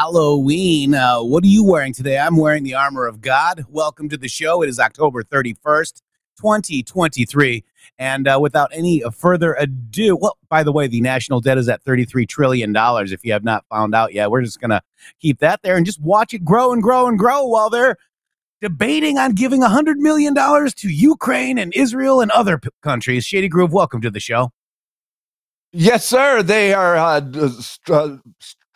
Halloween. Uh, what are you wearing today? I'm wearing the armor of God. Welcome to the show. It is October 31st, 2023. And uh, without any further ado, well, by the way, the national debt is at $33 trillion. If you have not found out yet, we're just going to keep that there and just watch it grow and grow and grow while they're debating on giving $100 million to Ukraine and Israel and other p- countries. Shady Grove, welcome to the show. Yes, sir. They are uh, st-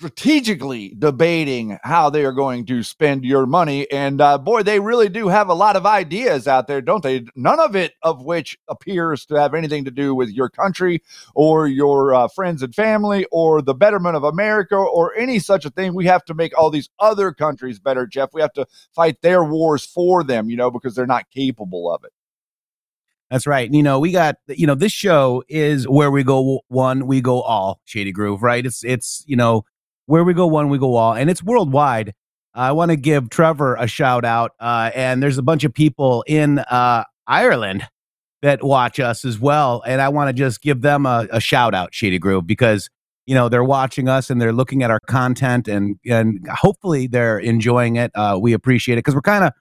strategically debating how they are going to spend your money. And uh, boy, they really do have a lot of ideas out there, don't they? None of it of which appears to have anything to do with your country or your uh, friends and family or the betterment of America or any such a thing. We have to make all these other countries better, Jeff. We have to fight their wars for them, you know, because they're not capable of it. That's right. You know, we got you know this show is where we go one, we go all. Shady Grove, right? It's it's you know where we go one, we go all, and it's worldwide. I want to give Trevor a shout out, uh, and there's a bunch of people in uh, Ireland that watch us as well, and I want to just give them a, a shout out, Shady Grove, because you know they're watching us and they're looking at our content, and and hopefully they're enjoying it. Uh, we appreciate it because we're kind of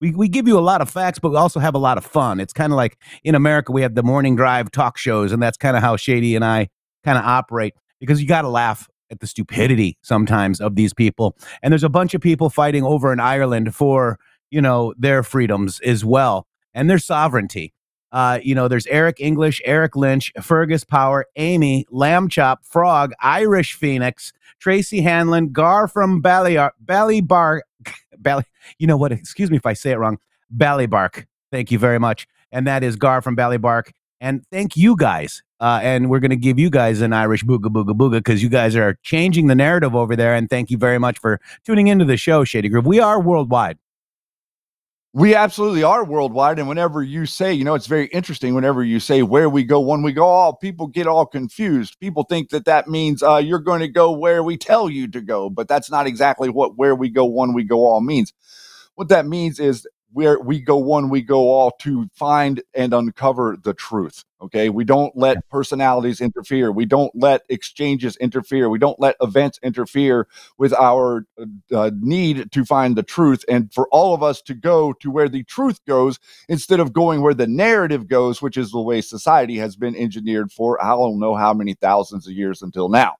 we, we give you a lot of facts, but we also have a lot of fun. It's kind of like in America, we have the morning drive talk shows, and that's kind of how Shady and I kind of operate because you got to laugh at the stupidity sometimes of these people. And there's a bunch of people fighting over in Ireland for, you know, their freedoms as well and their sovereignty. Uh, you know, there's Eric English, Eric Lynch, Fergus Power, Amy, Lamb Chop, Frog, Irish Phoenix, Tracy Hanlon, Gar from Ballyar, Ballybar, Bally, you know what? Excuse me if I say it wrong. Ballybark. Thank you very much. And that is Gar from Ballybark. And thank you guys. Uh, and we're going to give you guys an Irish booga booga booga because you guys are changing the narrative over there. And thank you very much for tuning into the show, Shady Grove. We are worldwide. We absolutely are worldwide. And whenever you say, you know, it's very interesting, whenever you say where we go, when we go, all people get all confused. People think that that means uh, you're going to go where we tell you to go, but that's not exactly what where we go, one we go all means. What that means is where we go one, we go all to find and uncover the truth. Okay. We don't let personalities interfere. We don't let exchanges interfere. We don't let events interfere with our uh, need to find the truth and for all of us to go to where the truth goes instead of going where the narrative goes, which is the way society has been engineered for I don't know how many thousands of years until now.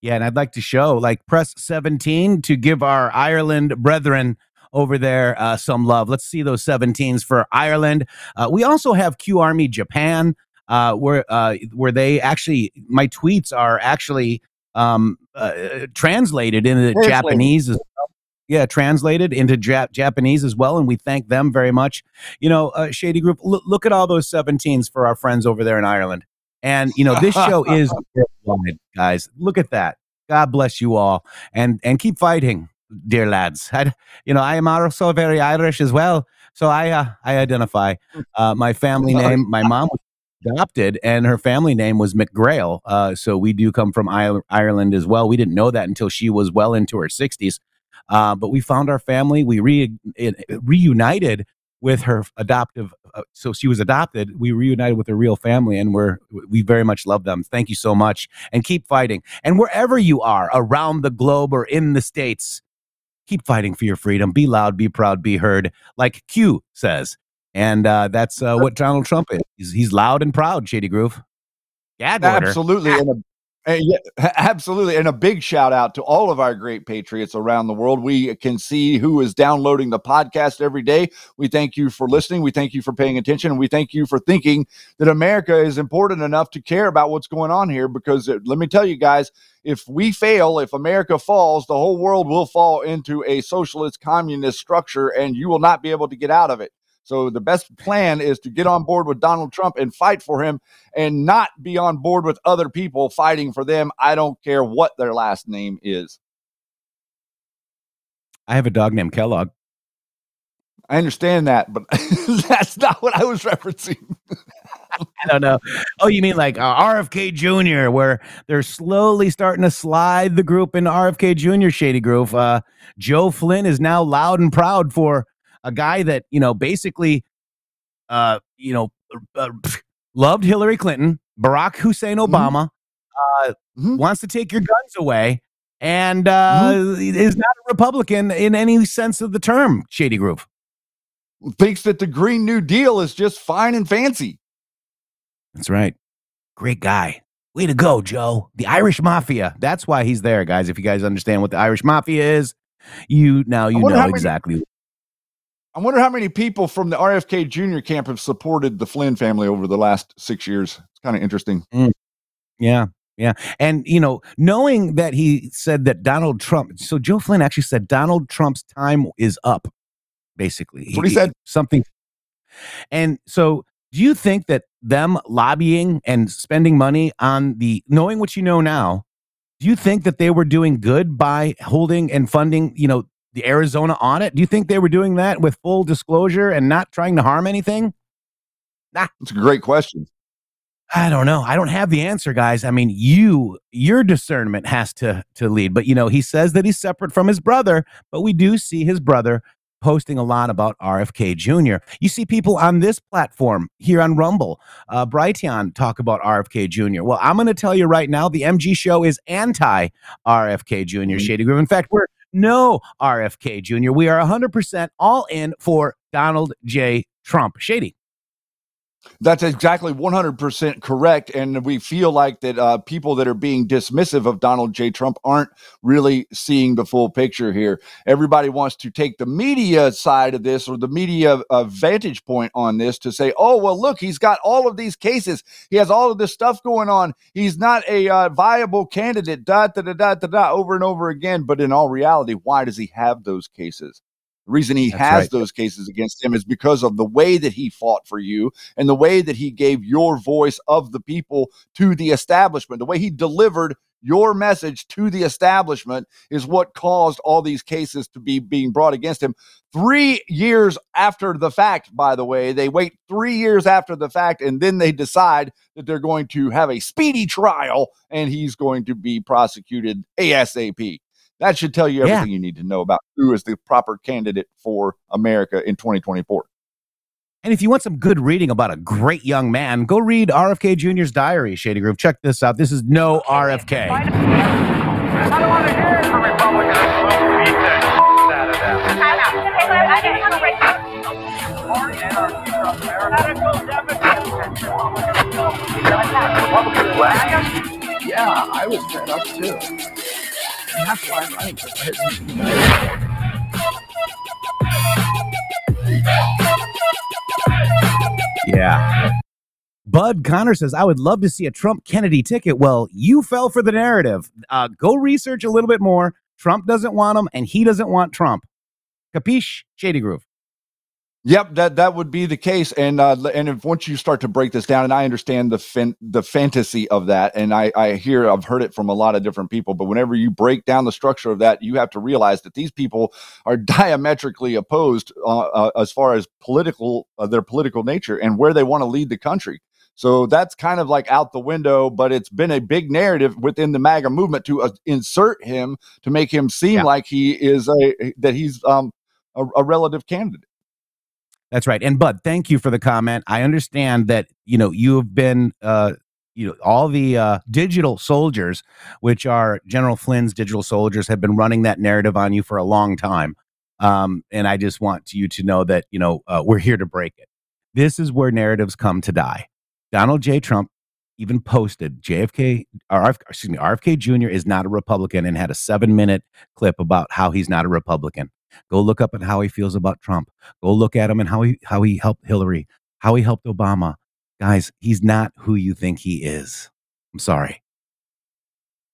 Yeah. And I'd like to show like press 17 to give our Ireland brethren over there uh, some love. Let's see those 17s for Ireland. Uh, we also have Q Army Japan, uh, where uh, where they actually my tweets are actually um, uh, translated into Translated. Japanese. As well. Yeah, translated into Jap- Japanese as well, and we thank them very much. You know, uh, Shady Grove, look, look at all those 17s for our friends over there in Ireland. And you know, this show is guys. Look at that. God bless you all, and and keep fighting, dear lads. I, you know, I am also very Irish as well, so I uh, I identify. Uh, my family name, my mom was adopted, and her family name was McGrail. Uh, so we do come from Ire- Ireland as well. We didn't know that until she was well into her sixties. Uh, but we found our family. We re- it, reunited with her adoptive. Uh, so she was adopted. We reunited with her real family, and we're we very much love them. Thank you so much, and keep fighting. And wherever you are around the globe or in the states, keep fighting for your freedom. Be loud, be proud, be heard, like Q says. And uh, that's uh, what Donald Trump is. He's, he's loud and proud. Shady Grove. Yeah. Absolutely. And a, and yeah, absolutely. And a big shout out to all of our great patriots around the world. We can see who is downloading the podcast every day. We thank you for listening. We thank you for paying attention. And we thank you for thinking that America is important enough to care about what's going on here. Because uh, let me tell you guys, if we fail, if America falls, the whole world will fall into a socialist communist structure and you will not be able to get out of it. So the best plan is to get on board with Donald Trump and fight for him and not be on board with other people fighting for them. I don't care what their last name is. I have a dog named Kellogg. I understand that, but that's not what I was referencing. I don't know. Oh, you mean like uh, RFK Jr., where they're slowly starting to slide the group into RFK Jr. Shady Grove. Uh, Joe Flynn is now loud and proud for a guy that you know basically, uh, you know, uh, loved Hillary Clinton, Barack Hussein Mhm. Obama, uh, Mhm. wants to take your guns away, and uh, Mm-hmm. is not a Republican in any sense of the term. Shady Grove. Thinks that the Green New Deal is just fine and fancy. That's right. Great guy. Way to go, Joe. The Irish Mafia. That's why he's there, guys. If you guys understand what the Irish Mafia is, you now you know many- exactly. I wonder how many people from the RFK Jr. camp have supported the Flynn family over the last six years. It's kind of interesting. Mm. Yeah. Yeah. And, you know, knowing that he said that Donald Trump, so Joe Flynn actually said Donald Trump's time is up, basically. That's what he said. Something. And so do you think that them lobbying and spending money on the, knowing what you know now, do you think that they were doing good by holding and funding, you know, the Arizona audit? Do you think they were doing that with full disclosure and not trying to harm anything? Nah. That's a great question. I don't know. I don't have the answer, guys. I mean, you your discernment has to to lead. But you know, he says that he's separate from his brother, but we do see his brother posting a lot about RFK Jr. You see people on this platform here on Rumble, uh, Brighteon talk about RFK Jr. Well, I'm going to tell you right now, the MG show is anti RFK junior Mhm. Shady Grove. In fact, we're no RFK Jr. We are 100% all in for Donald J. Trump. Shady. That's exactly 100% correct. And we feel like that uh, people that are being dismissive of Donald J. Trump aren't really seeing the full picture here. Everybody wants to take the media side of this or the media uh, vantage point on this to say, oh, well, look, he's got all of these cases. He has all of this stuff going on. He's not a uh, viable candidate, da, da, da, da, da, da, over and over again. But in all reality, why does he have those cases? The reason he That's has right. those cases against him is because of the way that he fought for you and the way that he gave your voice of the people to the establishment, the way he delivered your message to the establishment is what caused all these cases to be being brought against him. Three years after the fact, by the way, they wait three years after the fact and then they decide that they're going to have a speedy trial and he's going to be prosecuted ASAP. That should tell you Yeah. everything you need to know about who is the proper candidate for America in 2024. And if you want some good reading about a great young man, go read RFK Jr.'s diary, Shady Grove. Check this out. This is no RFK. I don't want to hear from Republicans. Beat the out of them. Radical Democrats. Yeah, I was fed up too. And that's why for president. Yeah. Bud Connor says, I would love to see a Trump Kennedy ticket. Well, you fell for the narrative. Uh, go research a little bit more. Trump doesn't want him, and he doesn't want Trump. Capiche? Shady Grove. Yep, that that would be the case, and uh, and if once you start to break this down, and I understand the fin- the fantasy of that, and I I hear I've heard it from a lot of different people, but whenever you break down the structure of that, you have to realize that these people are diametrically opposed uh, uh, as far as political uh, their political nature and where they want to lead the country. So that's kind of like out the window, but it's been a big narrative within the MAGA movement to uh, insert him to make him seem Yeah. like he is a that he's um a, a relative candidate. That's right. And Bud, thank you for the comment. I understand that, you know, you have been uh you know, all the uh, digital soldiers, which are General Flynn's digital soldiers, have been running that narrative on you for a long time. Um, and I just want you to know that, you know, uh, we're here to break it. This is where narratives come to die. Donald J. Trump even posted JFK, or RF, excuse me, RFK Jr. is not a Republican and had a seven minute clip about how he's not a Republican. Go look up at how he feels about Trump. Go look at him and how he how he helped Hillary, how he helped Obama. Guys, he's not who you think he is. I'm sorry.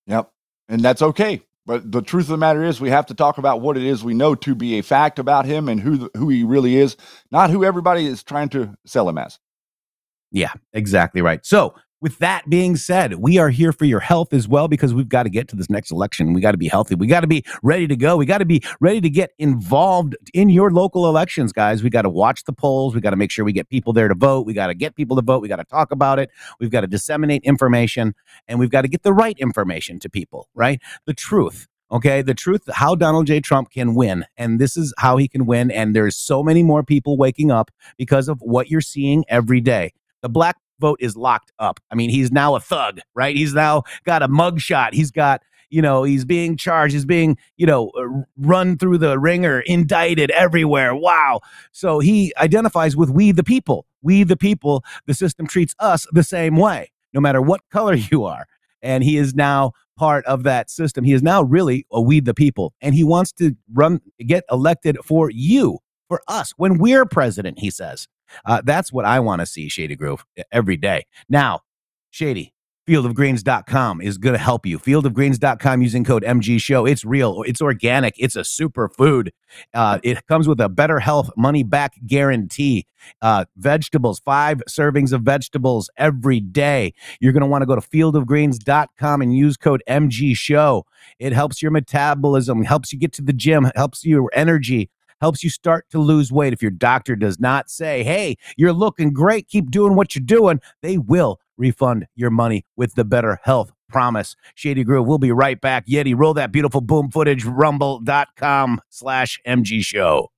Yep. And that's okay. But the truth of the matter is, we have to talk about what it is we know to be a fact about him and who the, who he really is, not who everybody is trying to sell him as. Yeah, exactly right. So, with that being said, we are here for your health as well because we've got to get to this next election. We got to be healthy. We got to be ready to go. We got to be ready to get involved in your local elections, guys. We got to watch the polls. We got to make sure we get people there to vote. We got to get people to vote. We got to talk about it. We've got to disseminate information and we've got to get the right information to people, right? The truth. Okay, the truth, how Donald J. Trump can win. And this is how he can win. And there's so many more people waking up because of what you're seeing every day. The black vote is locked up. I mean, he's now a thug, right? He's now got a mugshot. He's got, you know, he's being charged. He's being, you know, uh, run through the ringer, indicted everywhere. Wow. So he identifies with we the people. We the people. The system treats us the same way, no matter what color you are. And he is now part of that system. He is now really a we the people. And he wants to run, get elected for you, for us, when we're president, he says. Uh, that's what I want to see, Shady Grove, every day. Now, Shady, fieldofgreens.com is going to help you. Fieldofgreens.com using code MG Show. It's real, it's organic, it's a superfood. Uh, it comes with a better health money back guarantee. Uh, vegetables, five servings of vegetables every day. You're going to want to go to fieldofgreens.com and use code MG Show. It helps your metabolism, helps you get to the gym, helps your energy helps you start to lose weight. If your doctor does not say, hey, you're looking great, keep doing what you're doing, they will refund your money with the better health promise. Shady Grove, we'll be right back. Yeti, roll that beautiful boom footage, rumble.com slash MG show.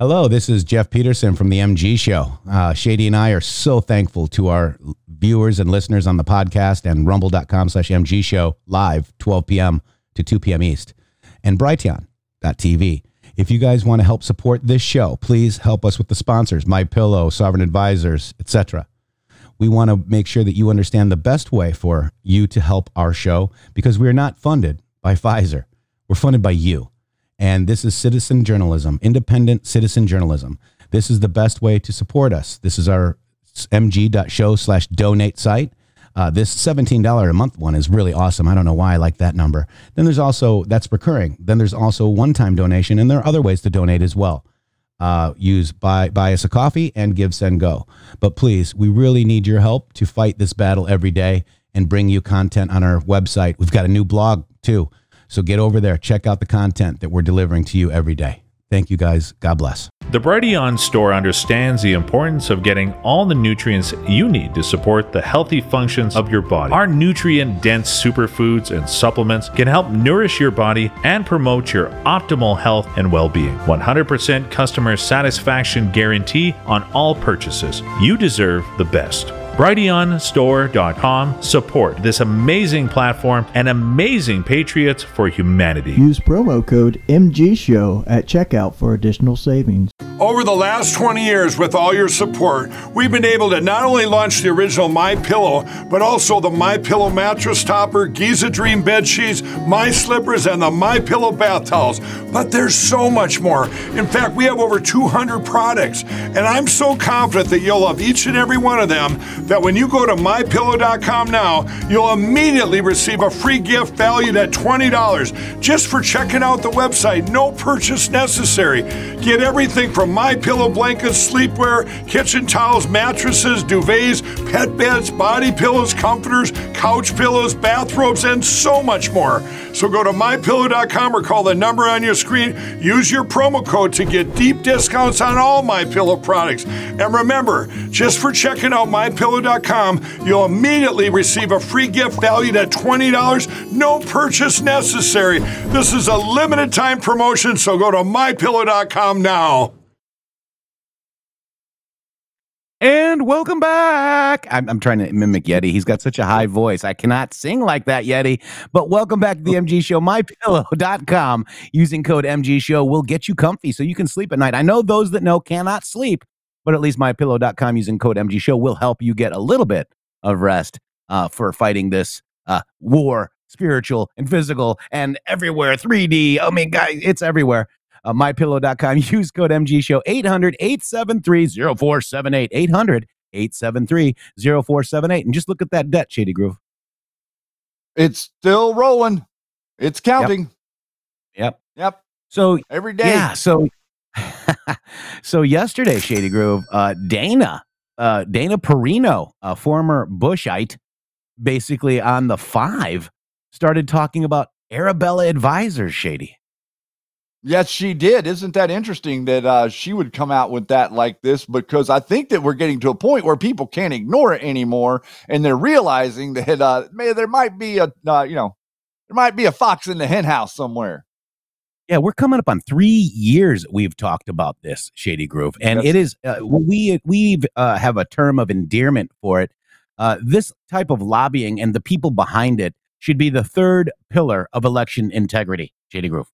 Hello, this is Jeff Pedersen from the MG Show. Uh, Shady and I are so thankful to our viewers and listeners on the podcast and rumble.com slash MG Show live 12 p.m. to 2 p.m. East and Brighteon.tv. If you guys want to help support this show, please help us with the sponsors, My Pillow, Sovereign Advisors, etc. We want to make sure that you understand the best way for you to help our show because we are not funded by Pfizer. We're funded by you. And this is citizen journalism, independent citizen journalism. This is the best way to support us. This is our mg.show slash donate site. Uh, this $17 a month one is really awesome. I don't know why I like that number. Then there's also, that's recurring. Then there's also one time donation, and there are other ways to donate as well. Uh, use buy, buy us a coffee and give, send, go. But please, we really need your help to fight this battle every day and bring you content on our website. We've got a new blog too. So get over there, check out the content that we're delivering to you every day. Thank you guys. God bless. The Brighteon store understands the importance of getting all the nutrients you need to support the healthy functions of your body. Our nutrient dense superfoods and supplements can help nourish your body and promote your optimal health and well being. 100% customer satisfaction guarantee on all purchases. You deserve the best. BrighteonStore.com support this amazing platform and amazing patriots for humanity. Use promo code MGSHOW at checkout for additional savings. Over the last 20 years, with all your support, we've been able to not only launch the original My Pillow, but also the My Pillow mattress topper, Giza Dream bed sheets, My Slippers, and the My Pillow bath towels. But there's so much more. In fact, we have over 200 products, and I'm so confident that you'll love each and every one of them that when you go to mypillow.com now, you'll immediately receive a free gift valued at $20 just for checking out the website. No purchase necessary. Get everything from My Pillow blankets, sleepwear, kitchen towels, mattresses, duvets, pet beds, body pillows, comforters, couch pillows, bathrobes, and so much more. So go to mypillow.com or call the number on your screen. Use your promo code to get deep discounts on all My Pillow products. And remember, just for checking out mypillow.com, you'll immediately receive a free gift valued at $20, no purchase necessary. This is a limited time promotion, so go to mypillow.com now. And welcome back. I'm, I'm trying to mimic Yeti. He's got such a high voice. I cannot sing like that, Yeti. But welcome back to the MG Show. MyPillow.com. Using code MG Show will get you comfy so you can sleep at night. I know those that know cannot sleep, but at least MyPillow.com using code MG Show will help you get a little bit of rest uh, for fighting this uh, war, spiritual and physical, and everywhere. 3D. I mean, guys, it's everywhere uh, mypillow.com. Use code MG Show 800 873 0478. 800 873 0478. And just look at that debt, Shady Grove. It's still rolling. It's counting. Yep. Yep. So, Every day. yeah. So, so yesterday, Shady Grove, uh, Dana, uh, Dana Perino, a former Bushite, basically on the five, started talking about Arabella Advisors, Shady. Yes, she did. Isn't that interesting that uh, she would come out with that like this? Because I think that we're getting to a point where people can't ignore it anymore, and they're realizing that uh, man, there might be a uh, you know there might be a fox in the hen house somewhere. Yeah, we're coming up on three years. We've talked about this Shady Grove, and Yes. it is uh, we we uh, have a term of endearment for it. Uh, this type of lobbying and the people behind it should be the third pillar of election integrity. Shady Grove.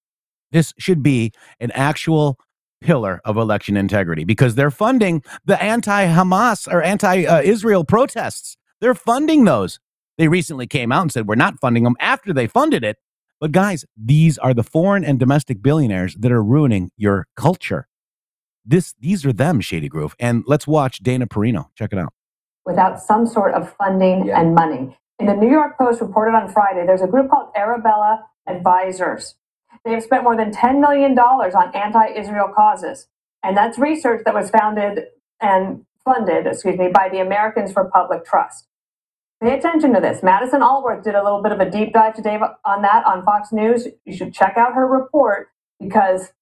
This should be an actual pillar of election integrity because they're funding the anti-Hamas or anti-Israel protests. They're funding those. They recently came out and said we're not funding them after they funded it. But guys, these are the foreign and domestic billionaires that are ruining your culture. This these are them, Shady Grove. And let's watch Dana Perino. Check it out. without some sort of funding Yeah. and money. In the New York Post reported on Friday, there's a group called Arabella Advisors. They have spent more than $10 million on anti Israel causes. And that's research that was founded and funded, excuse me, by the Americans for Public Trust. Pay attention to this. Madison Alworth did a little bit of a deep dive today on that on Fox News. You should check out her report because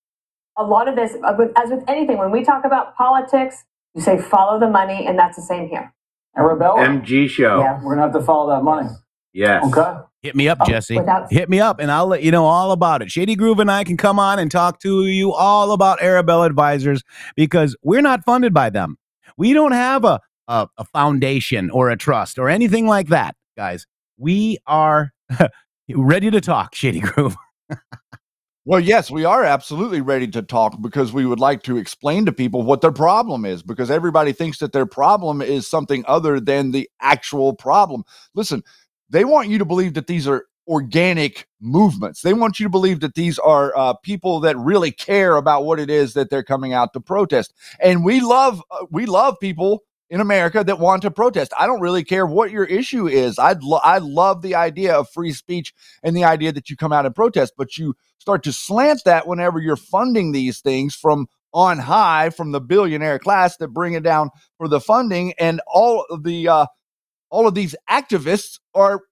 a lot of this, uh, as with anything, when we talk about politics, you say follow the money, and that's the same here. Arabella. MG show. Yeah, we're gonna have to follow that money. Yes. Okay. Hit me up, Jesse. Without- Hit me up and I'll let you know all about it. Shady Grove and I can come on and talk to you all about Arabella Advisors because we're not funded by them. We don't have a, a, a foundation or a trust or anything like that, guys. We are ready to talk, Shady Grove. Well, yes, we are absolutely ready to talk because we would like to explain to people what their problem is because everybody thinks that their problem is something other than the actual problem. Listen, they want you to believe that these are organic movements. They want you to believe that these are uh, people that really care about what it is that they're coming out to protest. And we love uh, we love people in America that want to protest. I don't really care what your issue is. I'd lo- I love the idea of free speech and the idea that you come out and protest, but you start to slant that whenever you're funding these things from on high from the billionaire class that bring it down for the funding and all of the uh all of these activists are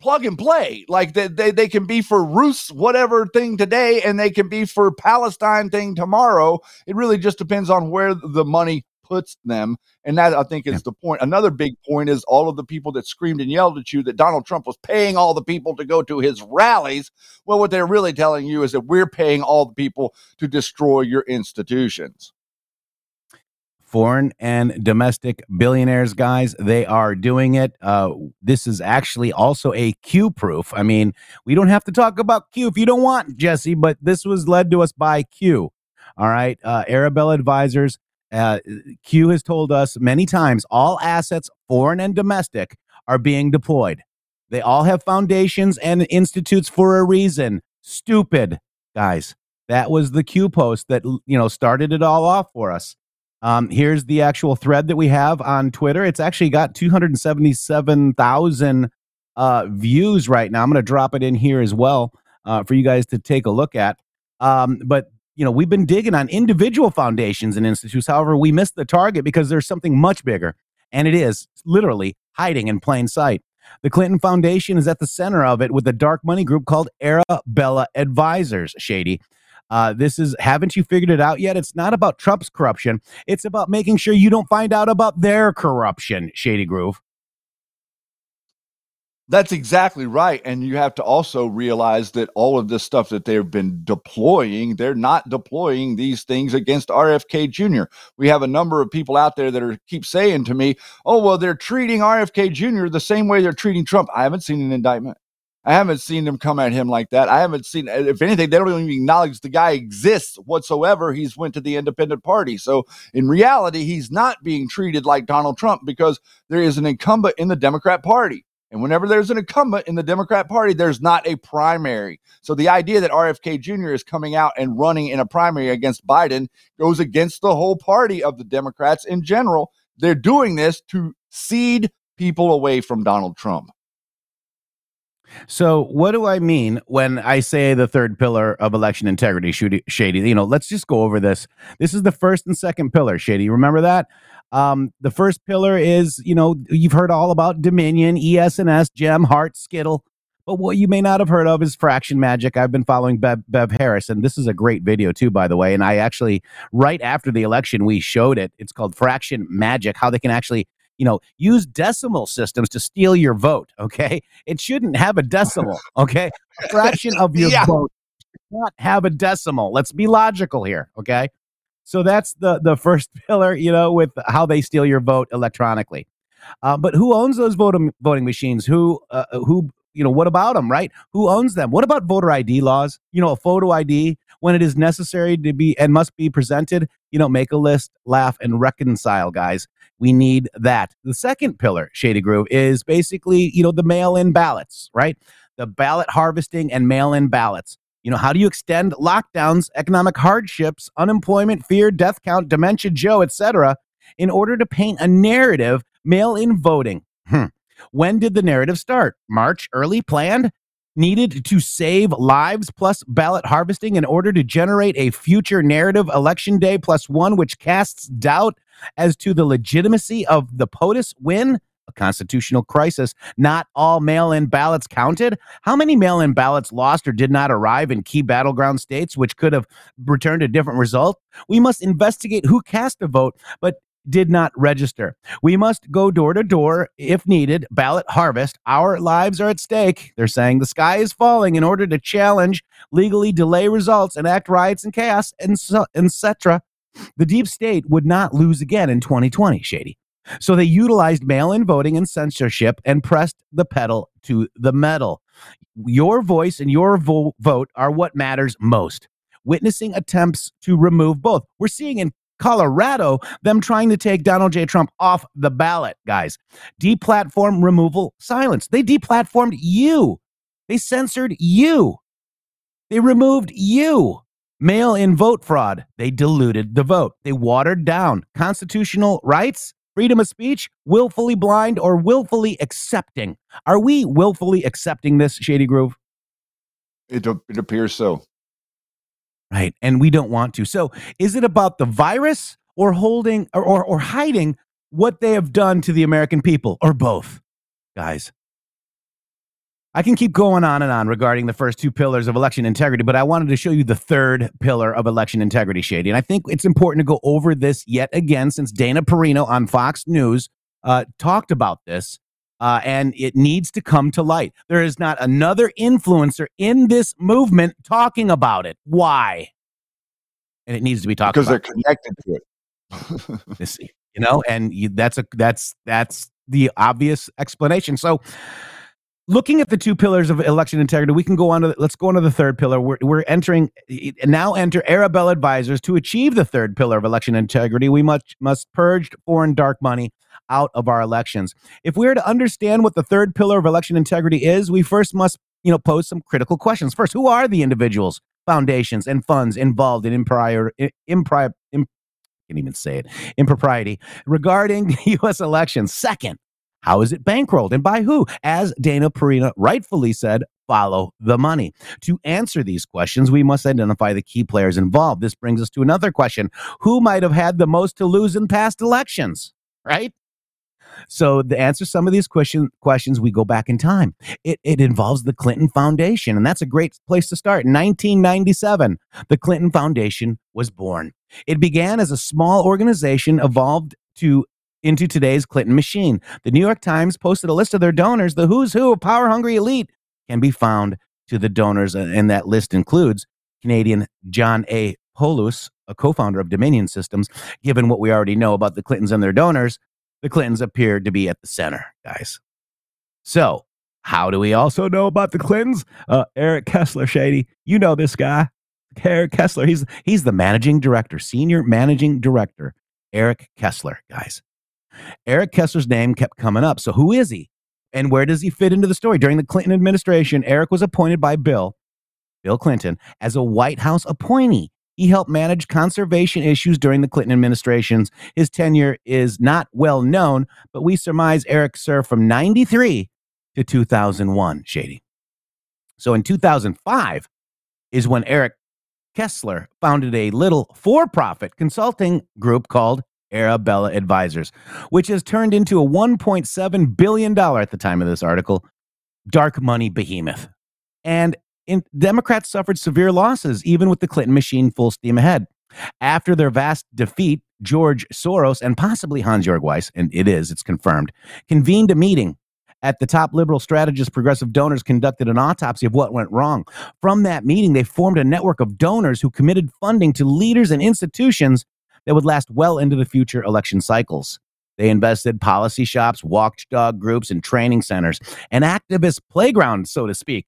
plug and play like they, they they can be for Ruth's whatever thing today and they can be for Palestine thing tomorrow it really just depends on where the money puts them and that I think is the point another big point is all of the people that screamed and yelled at you that Donald Trump was paying all the people to go to his rallies well what they're really telling you is that we're paying all the people to destroy your institutions foreign and domestic billionaires, guys. They are doing it. Uh, this is actually also a Q proof. I mean, we don't have to talk about Q if you don't want, Jesse, but this was led to us by Q. All right. Uh, Arabella Advisors, uh, Q has told us many times all assets, foreign and domestic, are being deployed. They all have foundations and institutes for a reason. Stupid, guys. That was the Q post that you know started it all off for us. Um, here's the actual thread that we have on Twitter. It's actually got 277,000 uh, views right now. I'm going to drop it in here as well uh, for you guys to take a look at. Um, but you know, we've been digging on individual foundations and institutes. However, we missed the target because there's something much bigger, and it is literally hiding in plain sight. The Clinton Foundation is at the center of it with a dark money group called Arabella Advisors. Shady. Uh, this is, haven't you figured it out yet? It's not about Trump's corruption. It's about making sure you don't find out about their corruption, Shady Grove. That's exactly right. And you have to also realize that all of this stuff that they've been deploying, they're not deploying these things against RFK Jr. We have a number of people out there that are keep saying to me, oh, well, they're treating RFK Jr. the same way they're treating Trump. I haven't seen an indictment. I haven't seen them come at him like that. I haven't seen, if anything, they don't even acknowledge the guy exists whatsoever. He's went to the independent party. So in reality, he's not being treated like Donald Trump because there is an incumbent in the Democrat Party. And whenever there's an incumbent in the Democrat Party, there's not a primary. So the idea that RFK Jr. is coming out and running in a primary against Biden goes against the whole party of the Democrats in general. They're doing this to seed people away from Donald Trump. So, what do I mean when I say the third pillar of election integrity, Shady? You know, let's just go over this. This is the first and second pillar, Shady. Remember that? Um, the first pillar is, you know, you've heard all about Dominion, ES&S, Gem, Hart, Scytl. But what you may not have heard of is Fraction Magic. I've been following Bev, Bev Harris, and this is a great video, too, by the way. And I actually, right after the election, we showed it. It's called Fraction Magic, how they can actually you know, use decimal systems to steal your vote. Okay. It shouldn't have a decimal. Okay. A fraction of your yeah. vote not have a decimal. Let's be logical here. Okay. So that's the the first pillar, you know, with how they steal your vote electronically. Uh, but who owns those voting voting machines? Who uh, who you know? What about them? Right? Who owns them? What about voter ID laws? You know, a photo ID when it is necessary to be and must be presented. You know, make a list, laugh, and reconcile, guys. We need that. The second pillar, Shady Grove, is basically, you know, the mail in ballots, right? The ballot harvesting and mail in ballots. You know, how do you extend lockdowns, economic hardships, unemployment, fear, death count, dementia, Joe, etc., in order to paint a narrative mail in voting? Hmm. When did the narrative start? March, early, planned? Needed to save lives plus ballot harvesting in order to generate a future narrative election day plus one, which casts doubt as to the legitimacy of the POTUS win, a constitutional crisis. Not all mail in ballots counted. How many mail in ballots lost or did not arrive in key battleground states, which could have returned a different result? We must investigate who cast a vote, but did not register. We must go door to door if needed, ballot harvest. Our lives are at stake. They're saying the sky is falling in order to challenge, legally delay results, enact riots and chaos, and so, etc. The deep state would not lose again in 2020, Shady. So they utilized mail in voting and censorship and pressed the pedal to the metal. Your voice and your vo- vote are what matters most. Witnessing attempts to remove both. We're seeing in Colorado them trying to take Donald J. Trump off the ballot, guys. Deplatform removal silence. They deplatformed you. They censored you. They removed you. Mail in vote fraud. They diluted the vote. They watered down constitutional rights, freedom of speech, willfully blind, or willfully accepting. Are we willfully accepting this, Shady Grove? It, it appears so. Right. And we don't want to. So is it about the virus or holding or, or, or hiding what they have done to the American people or both, guys? I can keep going on and on regarding the first two pillars of election integrity, but I wanted to show you the third pillar of election integrity, Shady. And I think it's important to go over this yet again since Dana Perino on Fox News uh, talked about this, uh, and it needs to come to light. There is not another influencer in this movement talking about it. Why? And it needs to be talked because about. they're connected to it. You know, and you, that's a that's that's the obvious explanation. So, looking at the two pillars of election integrity, we can go on to let's go on to the third pillar. We're we're entering now enter Arabella advisors to achieve the third pillar of election integrity. We must must purge foreign dark money out of our elections. If we are to understand what the third pillar of election integrity is, we first must you know pose some critical questions. First, who are the individuals, foundations, and funds involved in imprior, impri, imp, can't even say it, impropriety regarding U.S. elections? Second, how is it bankrolled and by who? As Dana Perino rightfully said, follow the money. To answer these questions, we must identify the key players involved. This brings us to another question Who might have had the most to lose in past elections? Right? So to answer some of these question, questions, we go back in time. It, it involves the Clinton Foundation, and that's a great place to start. In 1997, the Clinton Foundation was born. It began as a small organization, evolved to into today's Clinton machine. The New York Times posted a list of their donors. The who's who of power hungry elite can be found to the donors, uh, and that list includes Canadian John A. Poulos, a co founder of Dominion Systems. Given what we already know about the Clintons and their donors, the Clintons appear to be at the center, guys. So, how do we also know about the Clintons? Uh, Eric Kessler, Shady. You know this guy. Eric Kessler. He's he's the managing director, senior managing director. Eric Kessler, guys. Eric Kessler's name kept coming up. So who is he? And where does he fit into the story? During the Clinton administration, Eric was appointed by Bill, Bill Clinton, as a White House appointee. He helped manage conservation issues during the Clinton administrations. His tenure is not well known, but we surmise Eric served from 93 to 2001, Shady. So in 2005 is when Eric Kessler founded a little for profit consulting group called Arabella Advisors, which has turned into a $1.7 billion at the time of this article dark money behemoth. And in, Democrats suffered severe losses, even with the Clinton machine full steam ahead. After their vast defeat, George Soros and possibly Hans Jörg Wyss, and it is, it's confirmed, convened a meeting. At the top liberal strategist, progressive donors conducted an autopsy of what went wrong. From that meeting, they formed a network of donors who committed funding to leaders and institutions that would last well into the future election cycles. They invested policy shops, watchdog groups, and training centers, an activist playground, so to speak,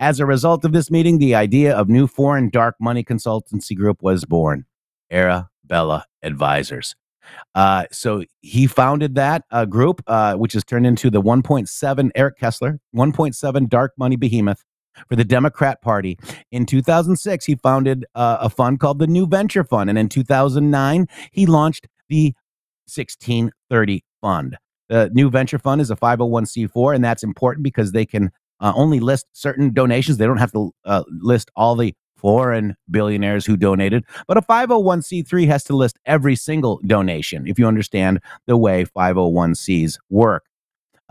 as a result of this meeting, the idea of new foreign dark money consultancy group was born, Arabella Advisors. Uh, so he founded that uh, group, uh, which has turned into the 1.7 Eric Kessler, 1.7 dark money behemoth for the Democrat Party. In 2006, he founded uh, a fund called the New Venture Fund, and in 2009, he launched the 1630 Fund. The New Venture Fund is a 501c4, and that's important because they can uh, only list certain donations. They don't have to uh, list all the foreign billionaires who donated, but a 501c3 has to list every single donation if you understand the way 501cs work.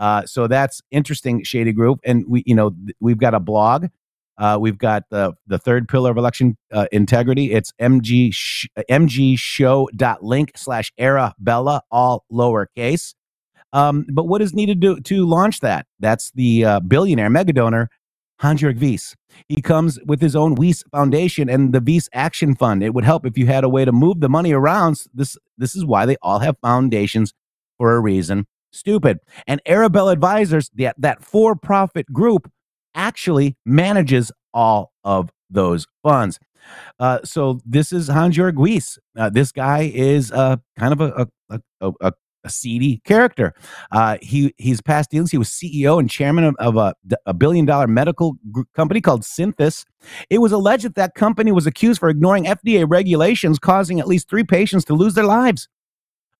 Uh, so that's interesting, Shady Grove, and we, you know, th- we've got a blog. Uh, we've got the the third pillar of election uh, integrity. It's mg sh- mgshow.link slash arabella all lowercase. Um, but what is needed to, to launch that? That's the uh, billionaire mega donor, Hans-Jörg Wyss. He comes with his own Wyss Foundation and the Wyss Action Fund. It would help if you had a way to move the money around. This, this is why they all have foundations for a reason. Stupid. And Arabella Advisors, that, that for profit group, actually manages all of those funds. Uh, so this is Hans-Jörg Wyss. Uh, this guy is uh, kind of a, a, a, a a seedy character. Uh, he he's past dealings. He was CEO and chairman of, of a, a billion dollar medical company called Synthes. It was alleged that that company was accused for ignoring FDA regulations, causing at least three patients to lose their lives.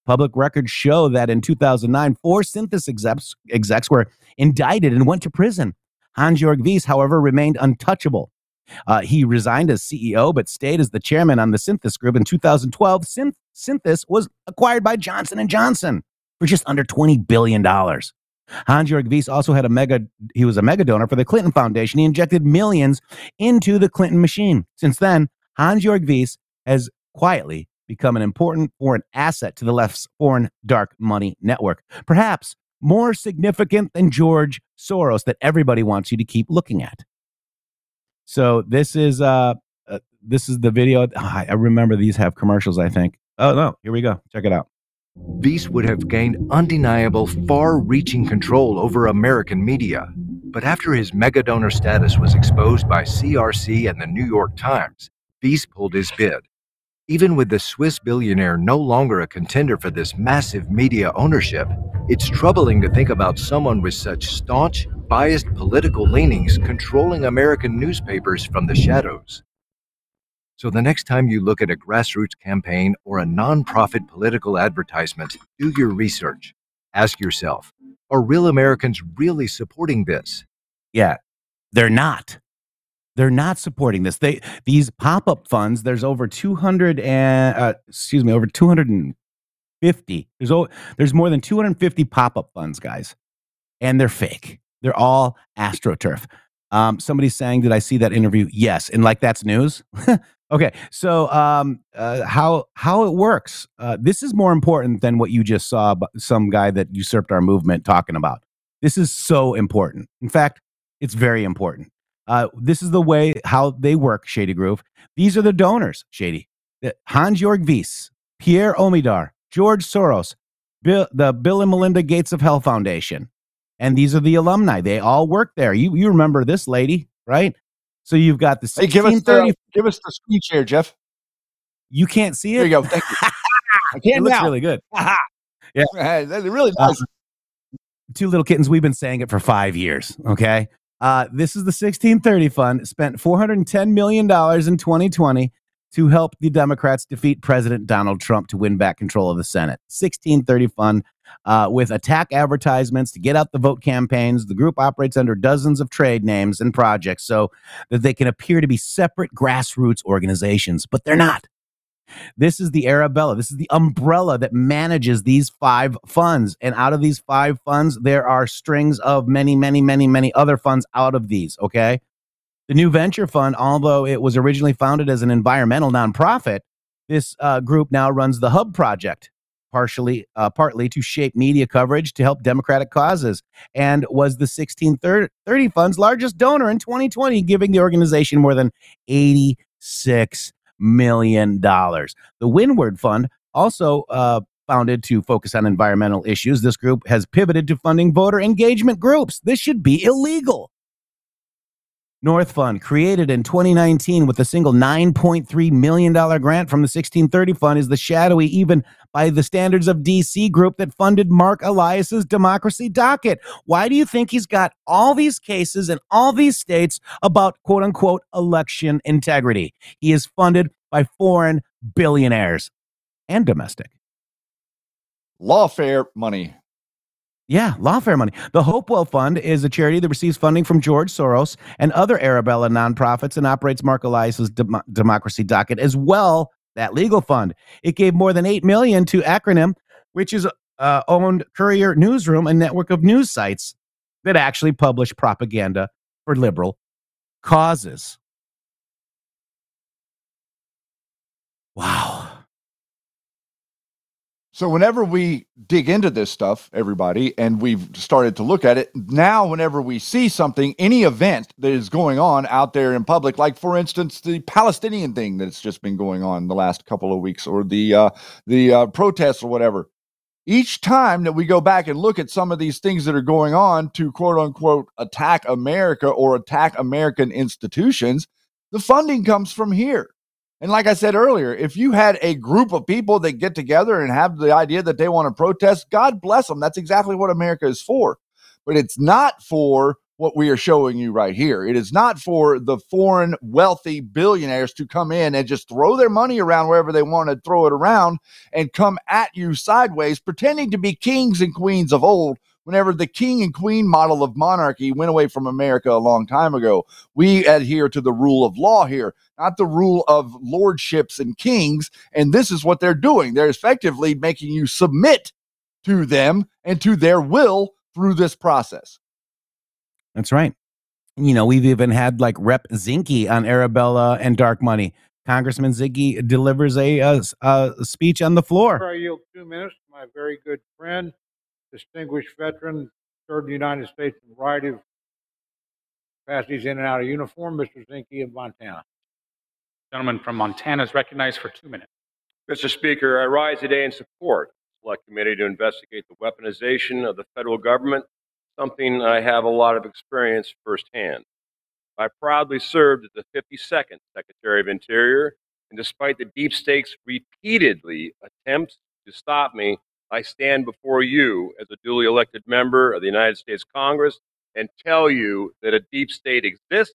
Public records show that in 2009, four Synthes execs, execs were indicted and went to prison. Hans-Jörg Wyss, however, remained untouchable. Uh, he resigned as CEO, but stayed as the chairman on the Synthes Group. In 2012, Synth- Synthes was acquired by Johnson & Johnson for just under $20 billion. Hans-Jörg Wyss also had a mega, he was a mega donor for the Clinton Foundation. He injected millions into the Clinton machine. Since then, Hans-Jörg Wyss has quietly become an important foreign asset to the left's foreign dark money network. Perhaps more significant than George Soros that everybody wants you to keep looking at. So this is uh, uh this is the video. I remember these have commercials. I think Oh no, here we go. Check it out. Wyss would have gained undeniable, far reaching control over American media. But after his mega donor status was exposed by CRC and the New York Times, Wyss pulled his bid. Even with the Swiss billionaire no longer a contender for this massive media ownership, it's troubling to think about someone with such staunch, biased political leanings controlling American newspapers from the shadows. So the next time you look at a grassroots campaign or a nonprofit political advertisement, do your research. Ask yourself are real Americans really supporting this? Yeah, they're not. They're not supporting this. They these pop up funds. There's over 200 and uh, excuse me, over 250. There's there's more than 250 pop up funds, guys, and they're fake. They're all astroturf. Um, somebody's saying, "Did I see that interview?" Yes, and like that's news. okay, so um, uh, how how it works? Uh, this is more important than what you just saw. Some guy that usurped our movement talking about. This is so important. In fact, it's very important. Uh, this is the way how they work, Shady Grove. These are the donors, Shady. Hans Jörg Wyss, Pierre Omidyar, George Soros, Bill, the Bill and Melinda Gates of Hell Foundation. And these are the alumni. They all work there. You you remember this lady, right? So you've got the Hey, give us the, give us the screen share, Jeff. you can't see it. There you go. Thank you. I can It looks now. really good. Hey, that really Uh, does. two little kittens. We've been saying it for five years. Okay. Uh, this is the 1630 fund spent $410 million in 2020 to help the Democrats defeat President Donald Trump to win back control of the Senate. 1630 fund uh, with attack advertisements to get out the vote campaigns. The group operates under dozens of trade names and projects so that they can appear to be separate grassroots organizations, but they're not. This is the Arabella. This is the umbrella that manages these five funds. And out of these five funds, there are strings of many, many, many, many other funds out of these. Okay. The New Venture Fund, although it was originally founded as an environmental nonprofit, this uh, group now runs the Hub Project, partially, uh, partly to shape media coverage to help Democratic causes, and was the 1630 Fund's largest donor in 2020, giving the organization more than 86 million dollars. The Windward Fund, also uh, founded to focus on environmental issues, this group has pivoted to funding voter engagement groups. This should be illegal. North Fund, created in 2019 with a single $9.3 million grant from the 1630 Fund, is the shadowy, even by the standards of DC group that funded Mark Elias's Democracy Docket. Why do you think he's got all these cases in all these states about quote unquote election integrity? He is funded by foreign billionaires and domestic. Lawfare money. Yeah, lawfare money. The Hopewell Fund is a charity that receives funding from George Soros and other Arabella nonprofits and operates Mark Elias's Dem- Democracy Docket as well. That legal fund. It gave more than eight million to Acronym, which is uh, owned Courier Newsroom, a network of news sites that actually publish propaganda for liberal causes. Wow. So whenever we dig into this stuff, everybody, and we've started to look at it, now whenever we see something, any event that is going on out there in public, like for instance the Palestinian thing that's just been going on the last couple of weeks, or the uh, the uh, protests or whatever, each time that we go back and look at some of these things that are going on to quote unquote attack America or attack American institutions, the funding comes from here. And like I said earlier, if you had a group of people that get together and have the idea that they want to protest, God bless them. That's exactly what America is for. But it's not for what we are showing you right here. It is not for the foreign wealthy billionaires to come in and just throw their money around wherever they want to throw it around and come at you sideways, pretending to be kings and queens of old. Whenever the king and queen model of monarchy went away from America a long time ago, we adhere to the rule of law here not the rule of lordships and kings. And this is what they're doing. They're effectively making you submit to them and to their will through this process. That's right. You know, we've even had like Rep Zinke on Arabella and Dark Money. Congressman Zinke delivers a, uh s- uh speech on the floor. I yield two minutes to my very good friend, distinguished veteran, served the United States in a variety of capacities in and out of uniform, Mr. Zinke of Montana. Gentleman from Montana is recognized for two minutes. Mr. Speaker, I rise today in support of the Select Committee to investigate the weaponization of the federal government, something I have a lot of experience firsthand. I proudly served as the 52nd Secretary of Interior, and despite the deep state's repeatedly attempts to stop me, I stand before you as a duly elected member of the United States Congress and tell you that a deep state exists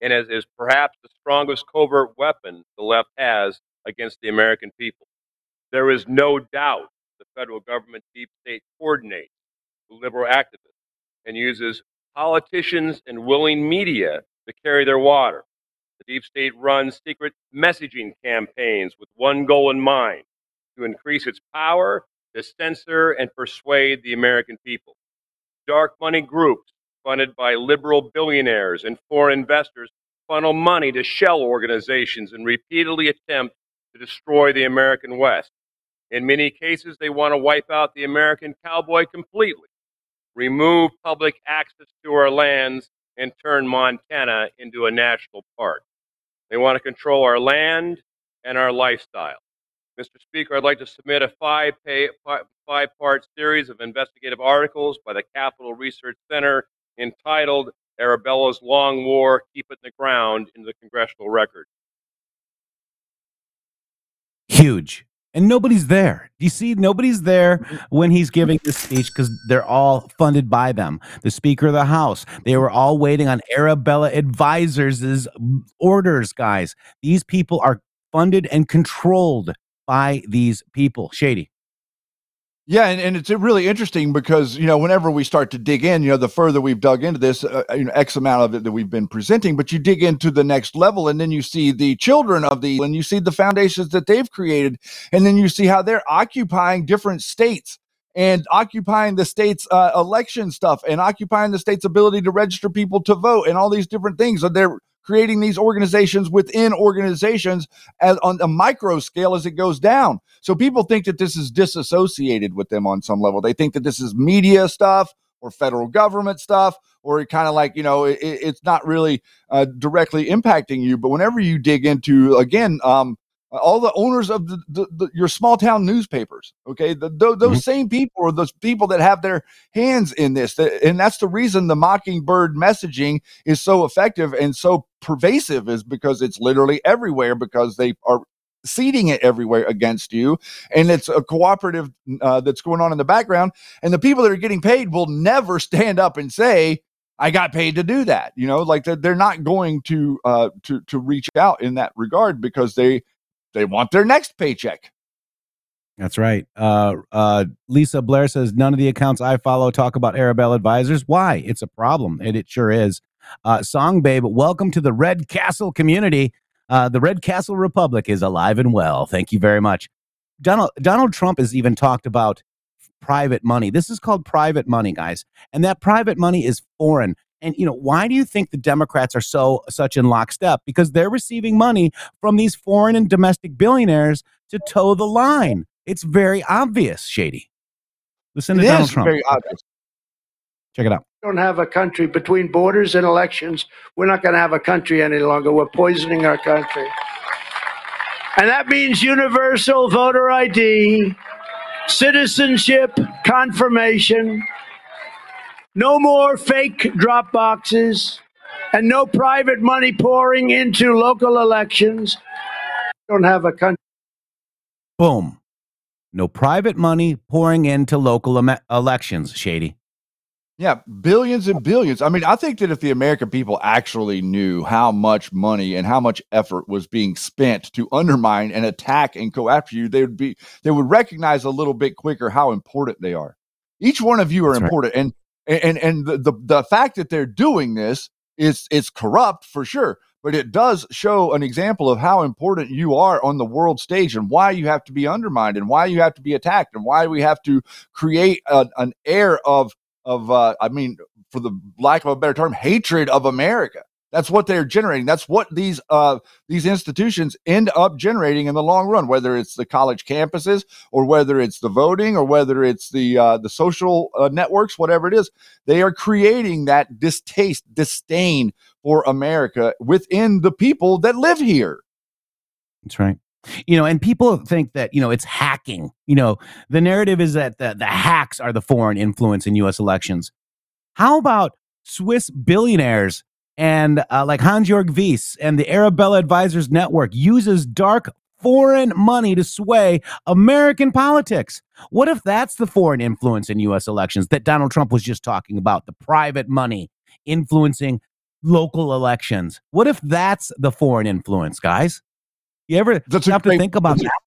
and is, is perhaps the strongest covert weapon the left has against the American people. There is no doubt the federal government deep state coordinates with liberal activists and uses politicians and willing media to carry their water. The deep state runs secret messaging campaigns with one goal in mind to increase its power to censor and persuade the American people. Dark money groups funded by liberal billionaires and foreign investors funnel money to shell organizations and repeatedly attempt to destroy the American West. In many cases, they want to wipe out the American cowboy completely, remove public access to our lands, and turn Montana into a national park. They want to control our land and our lifestyle. Mr. Speaker, I'd like to submit a five, pay, five part series of investigative articles by the Capital Research Center entitled Arabella's Long War Keep It in the Ground into the congressional record. Huge. And nobody's there. Do you see? Nobody's there when he's giving this speech because they're all funded by them. The Speaker of the House, they were all waiting on Arabella Advisors' orders, guys. These people are funded and controlled by these people. Shady. Yeah, and, and it's really interesting because you know whenever we start to dig in, you know, the further we've dug into this, uh, you know, X amount of it that we've been presenting, but you dig into the next level, and then you see the children of the, and you see the foundations that they've created, and then you see how they're occupying different states and occupying the state's uh, election stuff and occupying the state's ability to register people to vote and all these different things. So they're creating these organizations within organizations as on a micro scale as it goes down. So people think that this is disassociated with them on some level. They think that this is media stuff or federal government stuff, or kind of like, you know, it, it's not really uh, directly impacting you. But whenever you dig into, again, um, all the owners of the, the, the, your small town newspapers okay the, those mm-hmm. same people are those people that have their hands in this and that's the reason the mockingbird messaging is so effective and so pervasive is because it's literally everywhere because they are seeding it everywhere against you and it's a cooperative uh, that's going on in the background and the people that are getting paid will never stand up and say I got paid to do that. You know, like they're, not going to uh, to to reach out in that regard because they they want their next paycheck. That's right. Uh, uh, Lisa Blair says none of the accounts I follow talk about Arabella advisors. Why? It's a problem, and it sure is. Uh, Song Babe, welcome to the Red Castle community. Uh, the Red Castle Republic is alive and well. Thank you very much. Donald Donald Trump has even talked about private money. This is called private money, guys, and that private money is foreign. And you know, why do you think the Democrats are so such in lockstep? Because they're receiving money from these foreign and domestic billionaires to toe the line. It's very obvious, Shady. Listen to it Donald Trump. Very obvious. Check it out. We don't have a country between borders and elections. We're not going to have a country any longer. We're poisoning our country. And that means universal voter ID, citizenship confirmation, no more fake drop boxes and no private money pouring into local elections. Don't have a country. Boom. No private money pouring into local em- elections, Shady. Yeah, billions and billions. I mean, I think that if the American people actually knew how much money and how much effort was being spent to undermine and attack and go after you, they would be they would recognize a little bit quicker how important they are. Each one of you are That's important. Right. And and and the, the the fact that they're doing this is it's corrupt for sure but it does show an example of how important you are on the world stage and why you have to be undermined and why you have to be attacked and why we have to create a, an air of of uh, i mean for the lack of a better term hatred of america that's what they're generating. That's what these uh, these institutions end up generating in the long run. Whether it's the college campuses, or whether it's the voting, or whether it's the uh, the social uh, networks, whatever it is, they are creating that distaste, disdain for America within the people that live here. That's right. You know, and people think that, you know, it's hacking. You know, the narrative is that the, the hacks are the foreign influence in US elections. How about Swiss billionaires and uh, like Hans-Jörg Wyss and the Arabella Advisors Network uses dark foreign money to sway American politics. What if that's the foreign influence in US elections that Donald Trump was just talking about, the private money influencing local elections? What if that's the foreign influence, guys? You ever That's a have to think about that's a- that?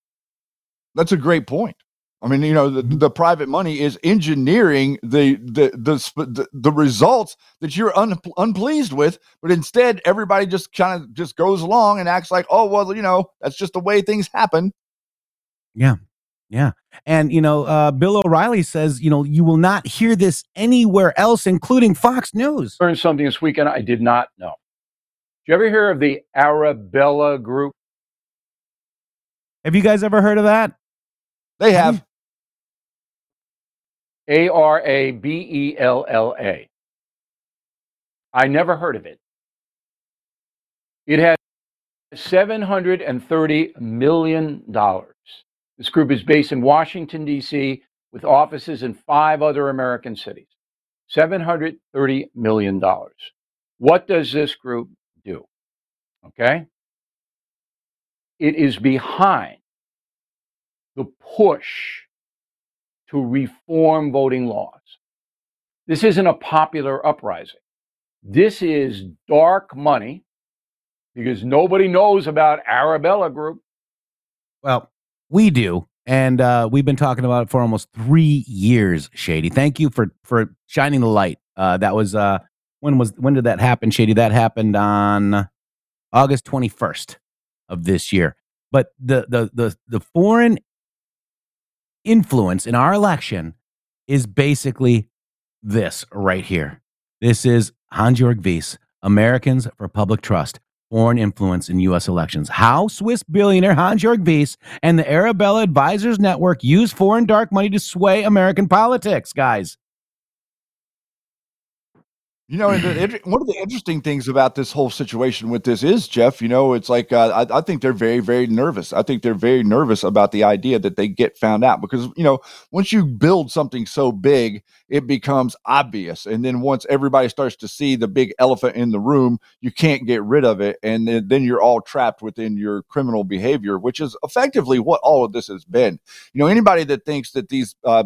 That's a great point. I mean, you know, the, the private money is engineering the the the the, the results that you're un, unpleased with, but instead everybody just kind of just goes along and acts like, oh well, you know, that's just the way things happen. Yeah. Yeah. And, you know, uh, Bill O'Reilly says, you know, you will not hear this anywhere else, including Fox News. Learned something this weekend I did not know. Did you ever hear of the Arabella Group? Have you guys ever heard of that? They have. A R A B E L L A. I never heard of it. It has $730 million. This group is based in Washington, D.C., with offices in five other American cities. $730 million. What does this group do? Okay. It is behind the push to reform voting laws. This isn't a popular uprising. This is dark money because nobody knows about Arabella Group. Well, we do. And uh, we've been talking about it for almost three years, Shady. Thank you for for shining the light. Uh, that was uh, when was when did that happen, Shady? That happened on August 21st of this year. But the the the the foreign influence in our election is basically this right here. This is Hans-Jörg Wyss, Americans for Public Trust, foreign influence in U.S. elections. How Swiss billionaire Hans-Jörg Wyss and the Arabella Advisors Network use foreign dark money to sway American politics, guys. You know, and one of the interesting things about this whole situation with this is, Jeff, you know, it's like uh, I, I think they're very, very nervous. I think they're very nervous about the idea that they get found out because, you know, once you build something so big, it becomes obvious. And then once everybody starts to see the big elephant in the room, you can't get rid of it. And then, then you're all trapped within your criminal behavior, which is effectively what all of this has been. You know, anybody that thinks that these, uh,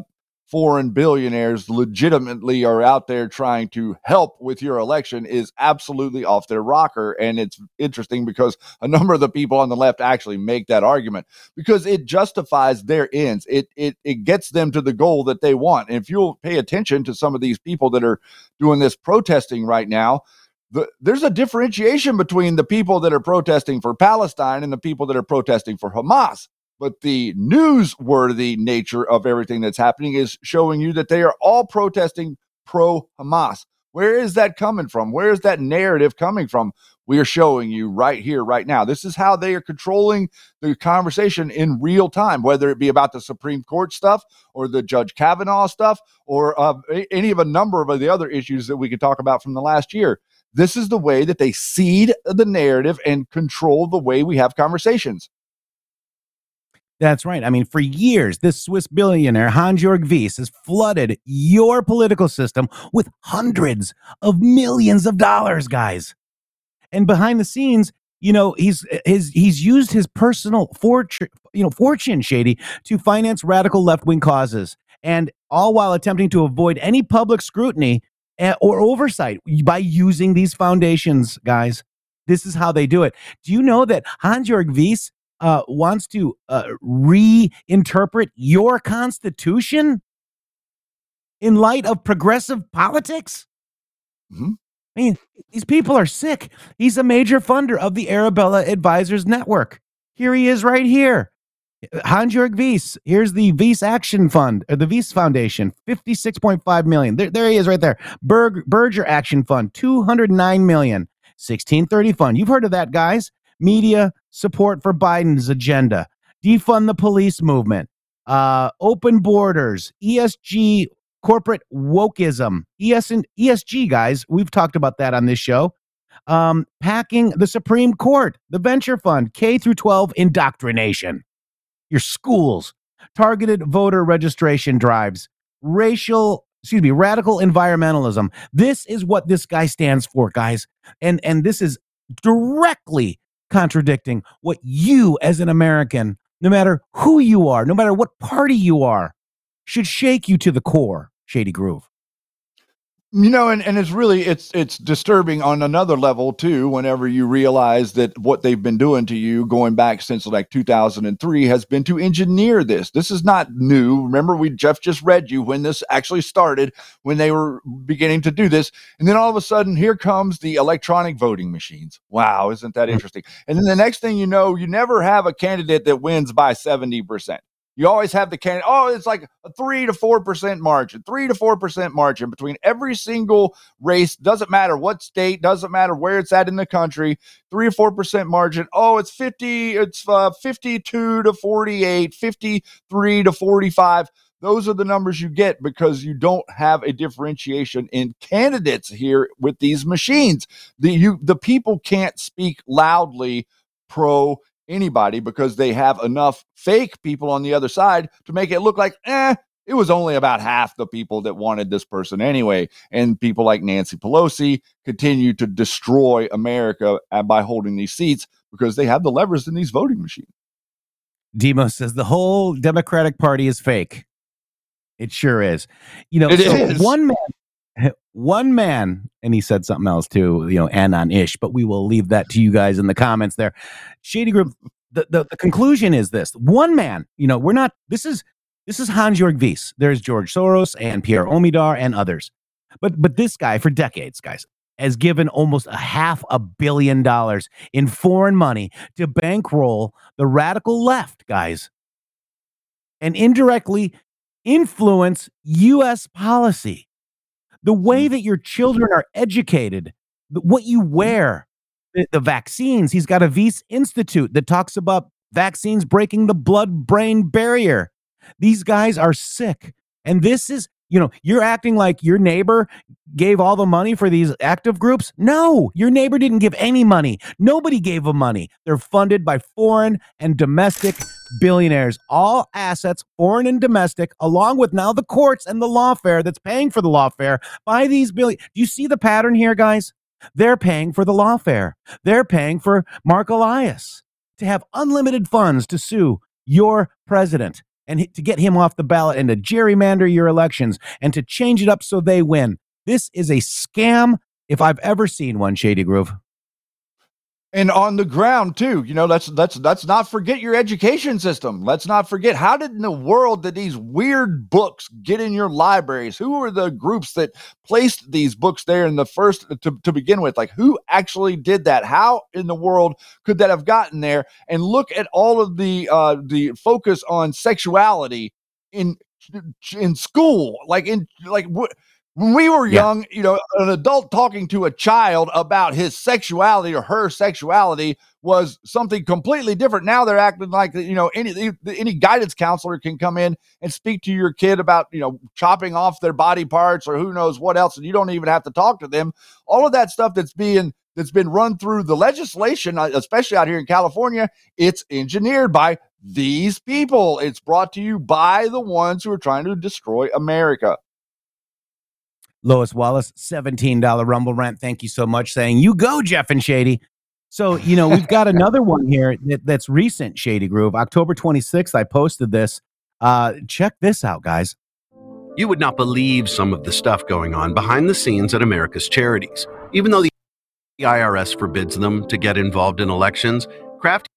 foreign billionaires legitimately are out there trying to help with your election is absolutely off their rocker. And it's interesting because a number of the people on the left actually make that argument because it justifies their ends. It it it gets them to the goal that they want. And if you'll pay attention to some of these people that are doing this protesting right now, the, there's a differentiation between the people that are protesting for Palestine and the people that are protesting for Hamas. But the newsworthy nature of everything that's happening is showing you that they are all protesting pro Hamas. Where is that coming from? Where is that narrative coming from? We are showing you right here, right now. This is how they are controlling the conversation in real time, whether it be about the Supreme Court stuff or the Judge Kavanaugh stuff or uh, any of a number of the other issues that we could talk about from the last year. This is the way that they seed the narrative and control the way we have conversations. That's right. I mean, for years, this Swiss billionaire, Hans-Jörg Wyss, has flooded your political system with hundreds of millions of dollars, guys. And behind the scenes, you know, he's his he's used his personal fortune, you know, fortune shady to finance radical left-wing causes, and all while attempting to avoid any public scrutiny eh, or oversight by using these foundations, guys. This is how they do it. Do you know that Hans-Jörg Wyss uh, wants to uh, reinterpret your constitution in light of progressive politics? Mhm. I mean, these people are sick. He's a major funder of the Arabella Advisors Network. Here he is right here. Hans-Jörg Wyss. Here's the Wyss Action Fund, or the Wyss Foundation, 56.5 million. There, there he is right there. Berg, Berger Action Fund, 209 million. 1630 Fund. You've heard of that, guys. Media support for Biden's agenda. Defund the police movement. Uh, open borders. ESG corporate wokeism. ES and ESG, guys. We've talked about that on this show. um, packing the Supreme Court, the venture fund, K through 12 indoctrination, your schools, targeted voter registration drives, racial, excuse me, radical environmentalism. This is what this guy stands for, guys. And and this is directly contradicting what you as an American, no matter who you are, no matter what party you are, should shake you to the core, Shady Grove. You know, and, and it's really it's it's disturbing on another level too. Whenever you realize that what they've been doing to you going back since like 2003 has been to engineer this. This is not new. Remember, we Jeff just read you when this actually started, when they were beginning to do this, and then all of a sudden here comes the electronic voting machines. Wow, isn't that hmm. interesting? And then the next thing you know, you never have a candidate that wins by 70 percent. You always have the candidate. Oh, it's like a three to four percent margin, three to four percent margin between every single race. Doesn't matter what state, doesn't matter where it's at in the country. Three or four percent margin. Oh, it's fifty. It's uh, fifty-two to 48, 53 to forty-five. Those are the numbers you get because you don't have a differentiation in candidates here with these machines. The you the people can't speak loudly pro anybody because they have enough fake people on the other side to make it look like, eh, it was only about half the people that wanted this person anyway. And people like Nancy Pelosi continue to destroy America uh, by holding these seats because they have the levers in these voting machines. Demo says the whole Democratic Party is fake. It sure is. You know, It so is. one man, one man, and he said something else too, you know, anon ish, but we will leave that to you guys in the comments there. Shady Grove, the, the, the conclusion is this one man, you know, we're not, this is, this is Hans Jörg Wyss. There's George Soros and Pierre Omidyar and others. But, but this guy for decades, guys, has given almost a half a billion dollars in foreign money to bankroll the radical left, guys, and indirectly influence U.S. policy. The way mm. that your children are educated, what you wear, the, the vaccines. He's got a Wyss Institute that talks about vaccines breaking the blood brain barrier. These guys are sick. And this is, you know, you're acting like your neighbor gave all the money for these active groups. No, your neighbor didn't give any money. Nobody gave them money. They're funded by foreign and domestic billionaires, all assets, foreign and domestic, along with now the courts and the lawfare that's paying for the lawfare by these billion. Do you see the pattern here, guys? They're paying for the lawfare. They're paying for Mark Elias to have unlimited funds to sue your president and to get him off the ballot and to gerrymander your elections and to change it up so they win. This is a scam if I've ever seen one, Shady Grove. And on the ground too. You know let's let's let's not forget your education system. Let's not forget how did in the world did these weird books get in your libraries? Who were the groups that placed these books there in the first to, to begin with? Like who actually did that? How in the world could that have gotten there? And look at all of the uh the focus on sexuality in in school. Like in like what when we were Yeah. young, you know, an adult talking to a child about his sexuality or her sexuality was something completely different. Now they're acting like you know any any guidance counselor can come in and speak to your kid about you know chopping off their body parts or who knows what else, and you don't even have to talk to them. All of that stuff that's being that's been run through the legislation, uh, especially out here in California, it's engineered by these people. It's brought to you by the ones who are trying to destroy America. Lois Wallace, $17 Rumble rent. Thank you so much. Saying, You go, Jeff and Shady. So, you know, we've got another one here that, that's recent, Shady Grove. October 26th, I posted this. Uh, check this out, guys. You would not believe some of the stuff going on behind the scenes at America's charities. Even though the IRS forbids them to get involved in elections, crafty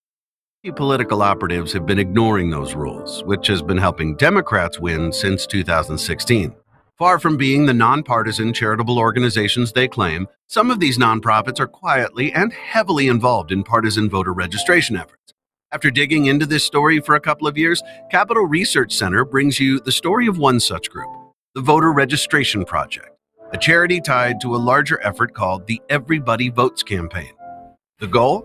political operatives have been ignoring those rules, which has been helping Democrats win since 2016. Far from being the nonpartisan charitable organizations they claim, some of these nonprofits are quietly and heavily involved in partisan voter registration efforts. After digging into this story for a couple of years, Capital Research Center brings you the story of one such group, the Voter Registration Project, a charity tied to a larger effort called the Everybody Votes campaign. The goal?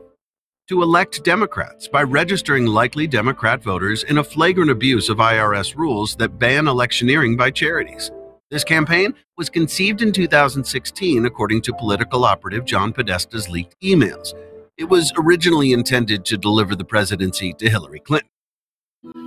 To elect Democrats by registering likely Democrat voters in a flagrant abuse of IRS rules that ban electioneering by charities. This campaign was conceived in 2016, according to political operative John Podesta's leaked emails. It was originally intended to deliver the presidency to Hillary Clinton.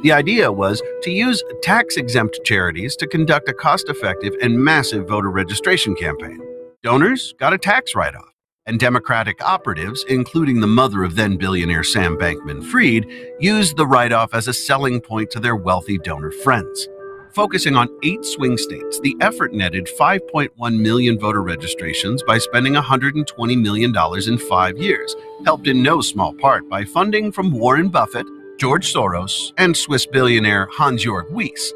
The idea was to use tax exempt charities to conduct a cost effective and massive voter registration campaign. Donors got a tax write off, and Democratic operatives, including the mother of then billionaire Sam Bankman Fried, used the write off as a selling point to their wealthy donor friends. Focusing on eight swing states, the effort netted 5.1 million voter registrations by spending $120 million in five years, helped in no small part by funding from Warren Buffett, George Soros, and Swiss billionaire Hans Jörg Wyss.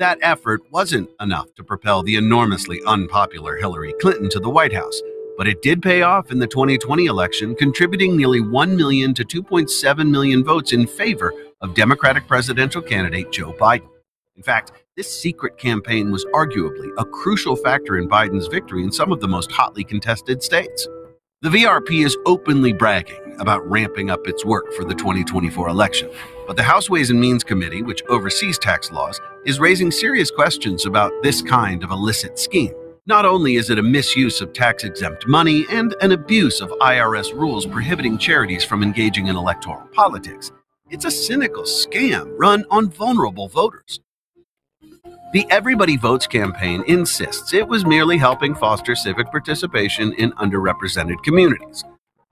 That effort wasn't enough to propel the enormously unpopular Hillary Clinton to the White House, but it did pay off in the 2020 election, contributing nearly 1 million to 2.7 million votes in favor of Democratic presidential candidate Joe Biden. In fact, this secret campaign was arguably a crucial factor in Biden's victory in some of the most hotly contested states. The VRP is openly bragging about ramping up its work for the 2024 election, but the House Ways and Means Committee, which oversees tax laws, is raising serious questions about this kind of illicit scheme. Not only is it a misuse of tax exempt money and an abuse of IRS rules prohibiting charities from engaging in electoral politics, it's a cynical scam run on vulnerable voters. The Everybody Votes campaign insists it was merely helping foster civic participation in underrepresented communities.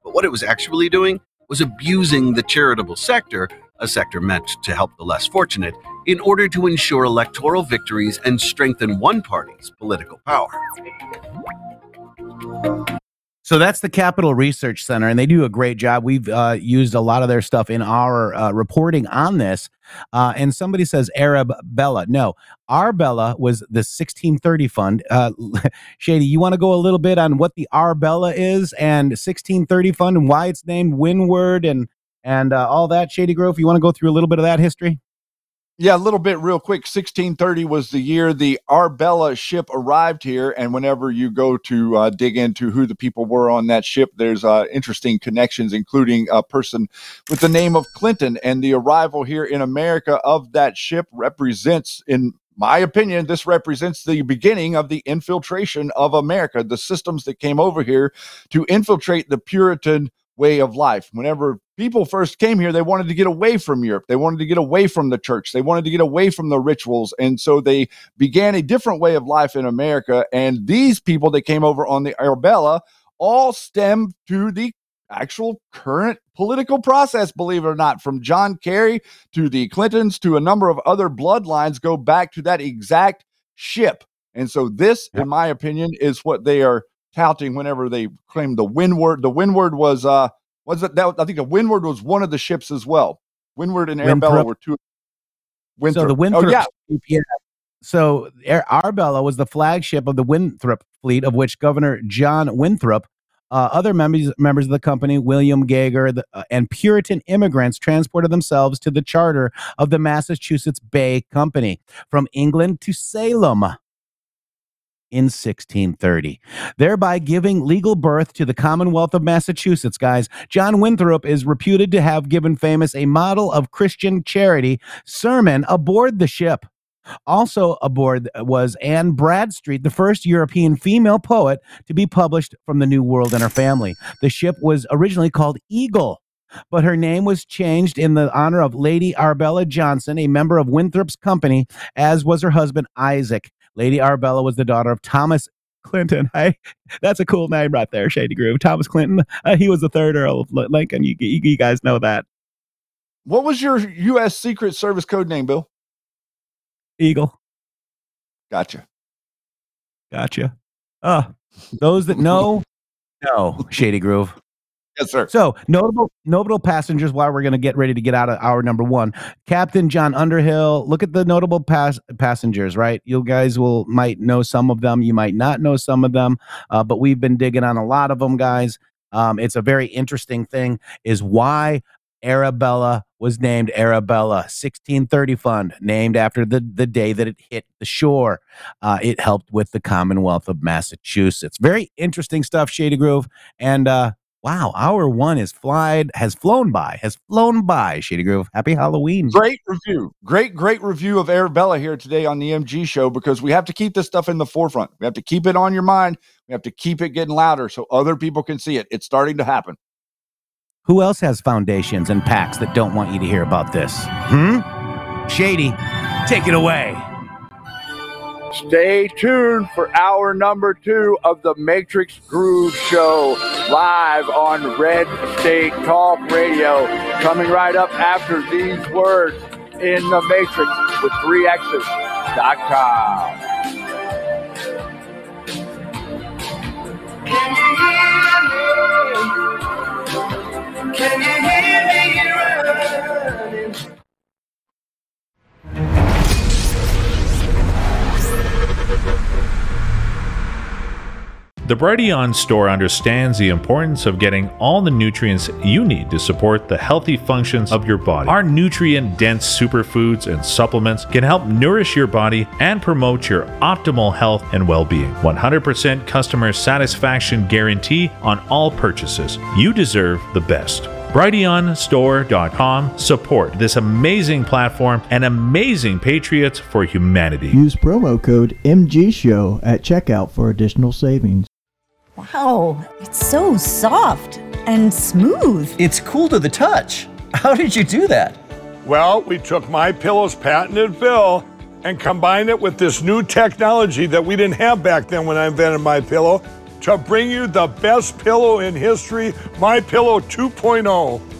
But what it was actually doing was abusing the charitable sector, a sector meant to help the less fortunate, in order to ensure electoral victories and strengthen one party's political power. So that's the Capital Research Center, and they do a great job. We've uh, used a lot of their stuff in our uh, reporting on this. Uh, and somebody says Arab Bella. No, Arbella was the 1630 fund. Uh, Shady, you want to go a little bit on what the Arbella is and 1630 fund and why it's named Windward and and uh, all that, Shady Grove? You want to go through a little bit of that history? Yeah, a little bit real quick. 1630 was the year the Arbella ship arrived here. And whenever you go to uh, dig into who the people were on that ship, there's uh, interesting connections, including a person with the name of Clinton. And the arrival here in America of that ship represents, in my opinion, this represents the beginning of the infiltration of America, the systems that came over here to infiltrate the Puritan way of life. Whenever people first came here, they wanted to get away from Europe. They wanted to get away from the church. They wanted to get away from the rituals. And so they began a different way of life in America. And these people that came over on the Arabella all stem to the actual current political process, believe it or not, from John Kerry to the Clintons to a number of other bloodlines go back to that exact ship. And so this, in my opinion, is what they are touting whenever they claim the Windward. The Windward was uh was it that I think the Windward was one of the ships as well. Windward and Arabella were two. So the Winthrop. Winthrop, Oh yeah, yeah. So Ar- Arbella was the flagship of the Winthrop fleet, of which Governor John Winthrop, uh, other members members of the company, William Gager, the, uh, and Puritan immigrants transported themselves to the charter of the Massachusetts Bay Company from England to Salem in 1630, thereby giving legal birth to the Commonwealth of Massachusetts. Guys, John Winthrop is reputed to have given famous a model of Christian charity sermon aboard the ship. Also aboard uh, was Anne Bradstreet, the first European female poet to be published from the New World and her family. The ship was originally called Eagle, but her name was changed in the honor of Lady Arbella Johnson, a member of Winthrop's company, as was her husband Isaac. Lady Arbella was the daughter of Thomas Clinton. Hey, that's a cool name right there, Shady Grove. Thomas Clinton. Uh, he was the third Earl of Lincoln. You, you, you guys know that. what was your U.S. Secret Service code name, Bill? Eagle. Gotcha. Gotcha. Uh, those that know, know Shady Grove. Yes, sir. So notable notable passengers while we're going to get ready to get out of hour number one. Captain John Underhill. Look at the notable pass passengers, right? You guys will might know some of them. You might not know some of them, uh, but we've been digging on a lot of them, guys. Um, it's a very interesting thing. Is why Arabella was named Arabella 1630 Fund, named after the, the day that it hit the shore. Uh, it helped with the Commonwealth of Massachusetts. Very interesting stuff, Shady Grove. And uh, Wow, hour one is flied has flown by, has flown by. Shady Grove, happy Halloween. Great review. Great, great review of Arabella here today on the MG show because we have to keep this stuff in the forefront. We have to keep it on your mind. We have to keep it getting louder so other people can see it. It's starting to happen. Who else has foundations and packs that don't want you to hear about this? Hmm? Shady, take it away. Stay tuned for hour number two of the Matrix Groove Show live on Red State Talk Radio. Coming right up after these words in the Matrix with 3X's.com. Can you hear me? Can you hear me running? The Brighteon store understands the importance of getting all the nutrients you need to support the healthy functions of your body. Our nutrient dense superfoods and supplements can help nourish your body and promote your optimal health and well being. 100% customer satisfaction guarantee on all purchases. You deserve the best. BrighteonStore.com support this amazing platform and amazing patriots for humanity. Use promo code MGSHOW at checkout for additional savings. Wow, it's so soft and smooth. It's cool to the touch. How did you do that? Well, we took my pillow's patented fill and combined it with this new technology that we didn't have back then when I invented my pillow to bring you the best pillow in history, My Pillow 2.0.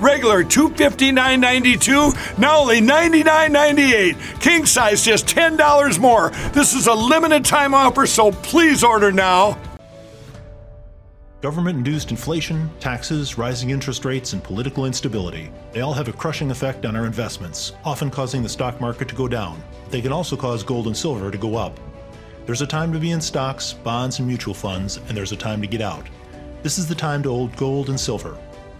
regular $259.92, now only $99.98. King size just $10 more. This is a limited time offer, so please order now. Government induced inflation, taxes, rising interest rates, and political instability. They all have a crushing effect on our investments, often causing the stock market to go down. They can also cause gold and silver to go up. There's a time to be in stocks, bonds, and mutual funds, and there's a time to get out. This is the time to hold gold and silver.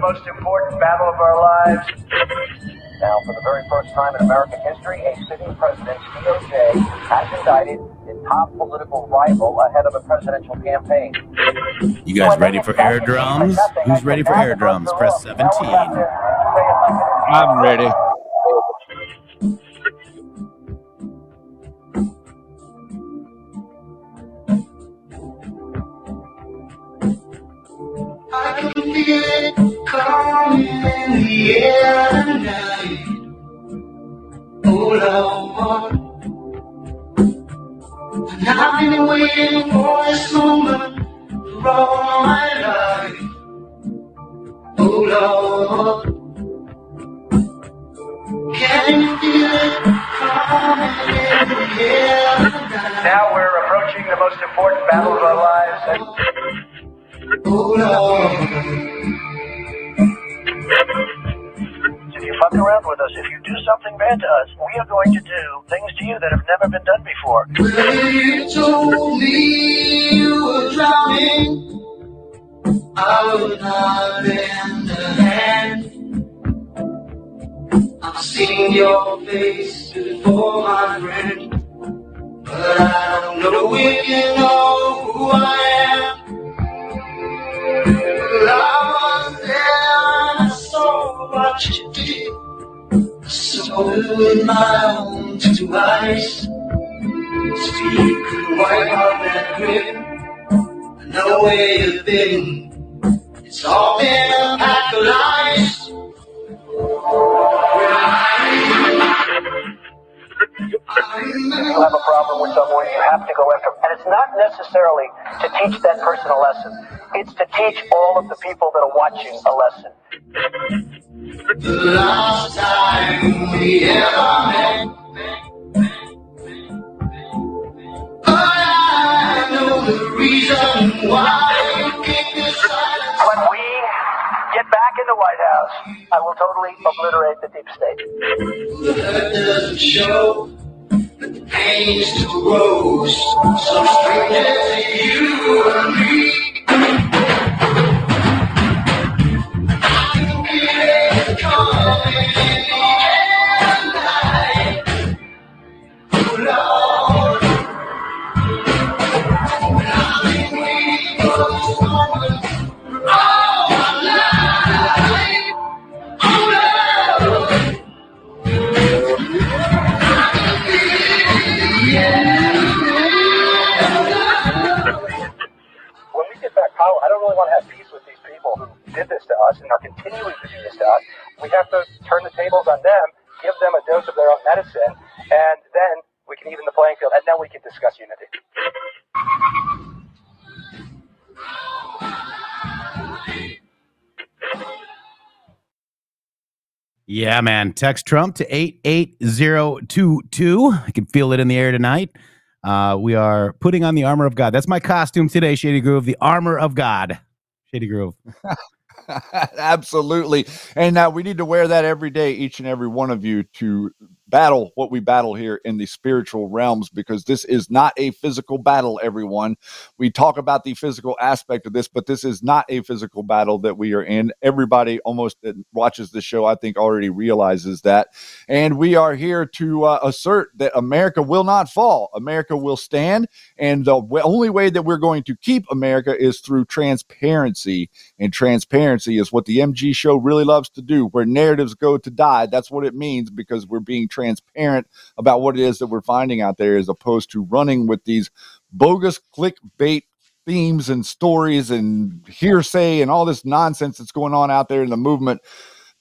Most important battle of our lives. Now, for the very first time in American history, a sitting president's DOJ has indicted his top political rival ahead of a presidential campaign. You guys ready for air drums? Who's ready for air drums? Press 17. I'm ready. I can feel it coming in the air tonight. Oh Lord, and I've been waiting for this moment for all my life. Oh Lord, can you feel it coming in the air tonight? Now we're approaching the most important battle of our lives. Oh. If you fuck around with us, if you do something bad to us, we are going to do things to you that have never been done before. When You told me you were drowning. I would not lend a hand. I've seen your face before, my friend. But I don't know if you know who I am. I was there and saw what you did. I saw it with my own two eyes. So you wipe that grin. I know where you've been. It's all been a pack of lies. If you have a problem with someone, you have to go after them. And it's not necessarily to teach that person a lesson. It's to teach all of the people that are watching a lesson. The last time we ever met. When we get back in the White House, I will totally obliterate the deep state. Hurt doesn't show, still grows. So stranger to you and me. I can it Yeah, man. Text Trump to 88022. I can feel it in the air tonight. Uh, we are putting on the armor of God. That's my costume today, Shady Grove, the armor of God. Shady Grove. Absolutely. And uh, we need to wear that every day, each and every one of you, to battle what we battle here in the spiritual realms because this is not a physical battle, everyone. We talk about the physical aspect of this, but this is not a physical battle that we are in. Everybody almost that watches the show, I think, already realizes that. And we are here to uh, assert that America will not fall, America will stand. And the w- only way that we're going to keep America is through transparency. And transparency is what the MG show really loves to do. Where narratives go to die, that's what it means because we're being transparent about what it is that we're finding out there as opposed to running with these bogus clickbait themes and stories and hearsay and all this nonsense that's going on out there in the movement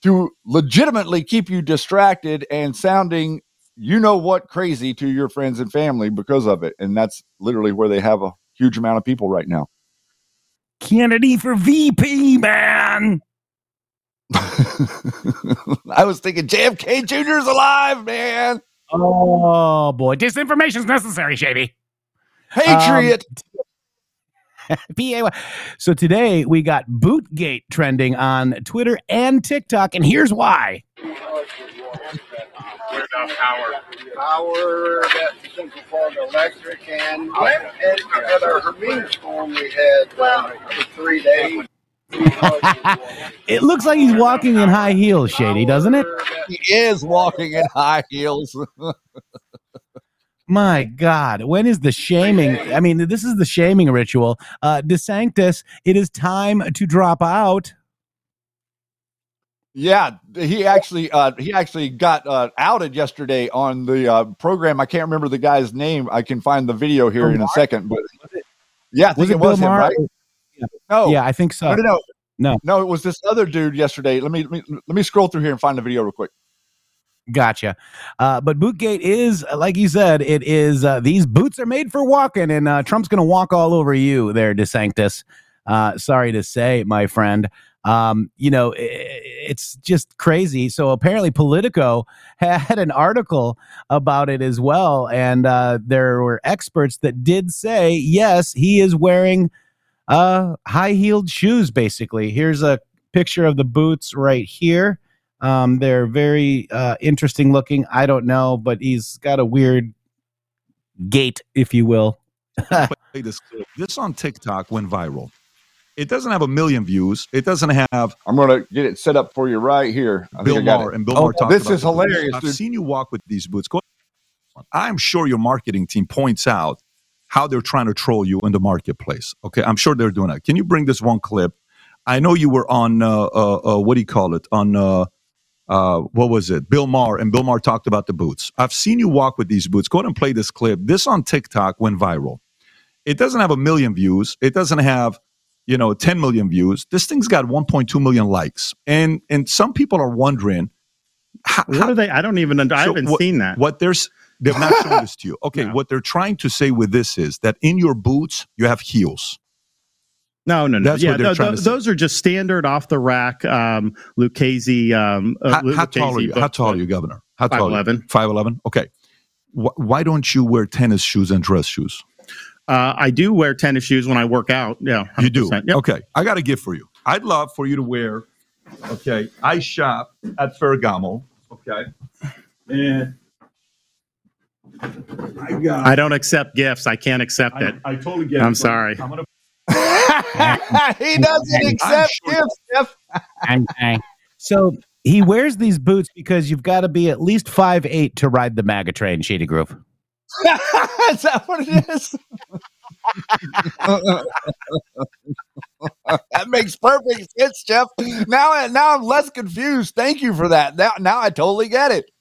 to legitimately keep you distracted and sounding you know what crazy to your friends and family because of it and that's literally where they have a huge amount of people right now Kennedy for VP, man. I was thinking JFK Jr. is alive, man. Oh boy, disinformation is necessary, Shady. Patriot. Um, PAY. So today we got Bootgate trending on Twitter and TikTok, and here's why. What about power? Power, that Central Florida Electric, and at, at our Hermine storm we had uh, for three days. It looks like he's walking in high heels, Shady, doesn't it? He is walking in high heels. My God, when is the shaming? I mean, this is the shaming ritual. Uh, DeSanctis, it is time to drop out. Yeah, he actually uh, he actually got uh, outed yesterday on the uh, program. I can't remember the guy's name. I can find the video here in a second. But yeah, I think Was it, it Bill was him, Maher? right? No, Yeah, I think so. no, no, no, No. It was this other dude yesterday. Let me let me, let me scroll through here and find the video real quick. Gotcha. Uh, but Bootgate is, like you said, it is, uh, these boots are made for walking, and uh, Trump's going to walk all over you there, DeSanctis. Uh, sorry to say, my friend. Um, you know, it's just crazy. So apparently, Politico had an article about it as well. And uh, there were experts that did say, yes, he is wearing uh, high heeled shoes, basically. Here's a picture of the boots right here. Um, they're very uh, interesting looking. I don't know, but he's got a weird gait, if you will. This on TikTok went viral. It doesn't have a million views. It doesn't have. I'm gonna get it set up for you right here. I think Bill I got Maher and Bill Oh, Maher talked this is hilarious, I've dude. seen you walk with these boots. Go- I'm sure your marketing team points out how they're trying to troll you in the marketplace. Okay, I'm sure they're doing that. Can you bring this one clip? I know you were on uh, uh, uh, what do you call it? On uh, uh, what was it? Bill Maher and Bill Maher talked about the boots. I've seen you walk with these boots. Go ahead and play this clip. This on TikTok went viral. It doesn't have a million views. It doesn't have you know 10 million views. This thing's got 1.2 million likes, and and some people are wondering what are they? I don't even. Under, I haven't what- seen that. What there's they've not shown this to you. Okay, what they're trying to say with this is that in your boots you have heels. No, no, no. That's yeah, what they're trying tho- to say. those are just standard off the rack. Um, Lucchese. Um, uh, How, how tall are you? How tall are you, Governor? How tall? 5'11". Five eleven. Okay. Wh- why don't you wear tennis shoes and dress shoes? Uh, I do wear tennis shoes when I work out. Yeah, You do. 100%. Yep. Okay. I got a gift for you. I'd love for you to wear. Okay. I shop at Ferragamo. Okay. And I got. I don't accept gifts. I can't accept it. I totally get it. I'm but sorry. I'm gonna he doesn't accept sure- gifts, Jeff. So he wears these boots because you've got to be at least five eight to ride the MAGA train, Shady Grove. is that what it is? that makes perfect sense, Jeff. Now, now I'm less confused. Thank you for that. Now, now I totally get it.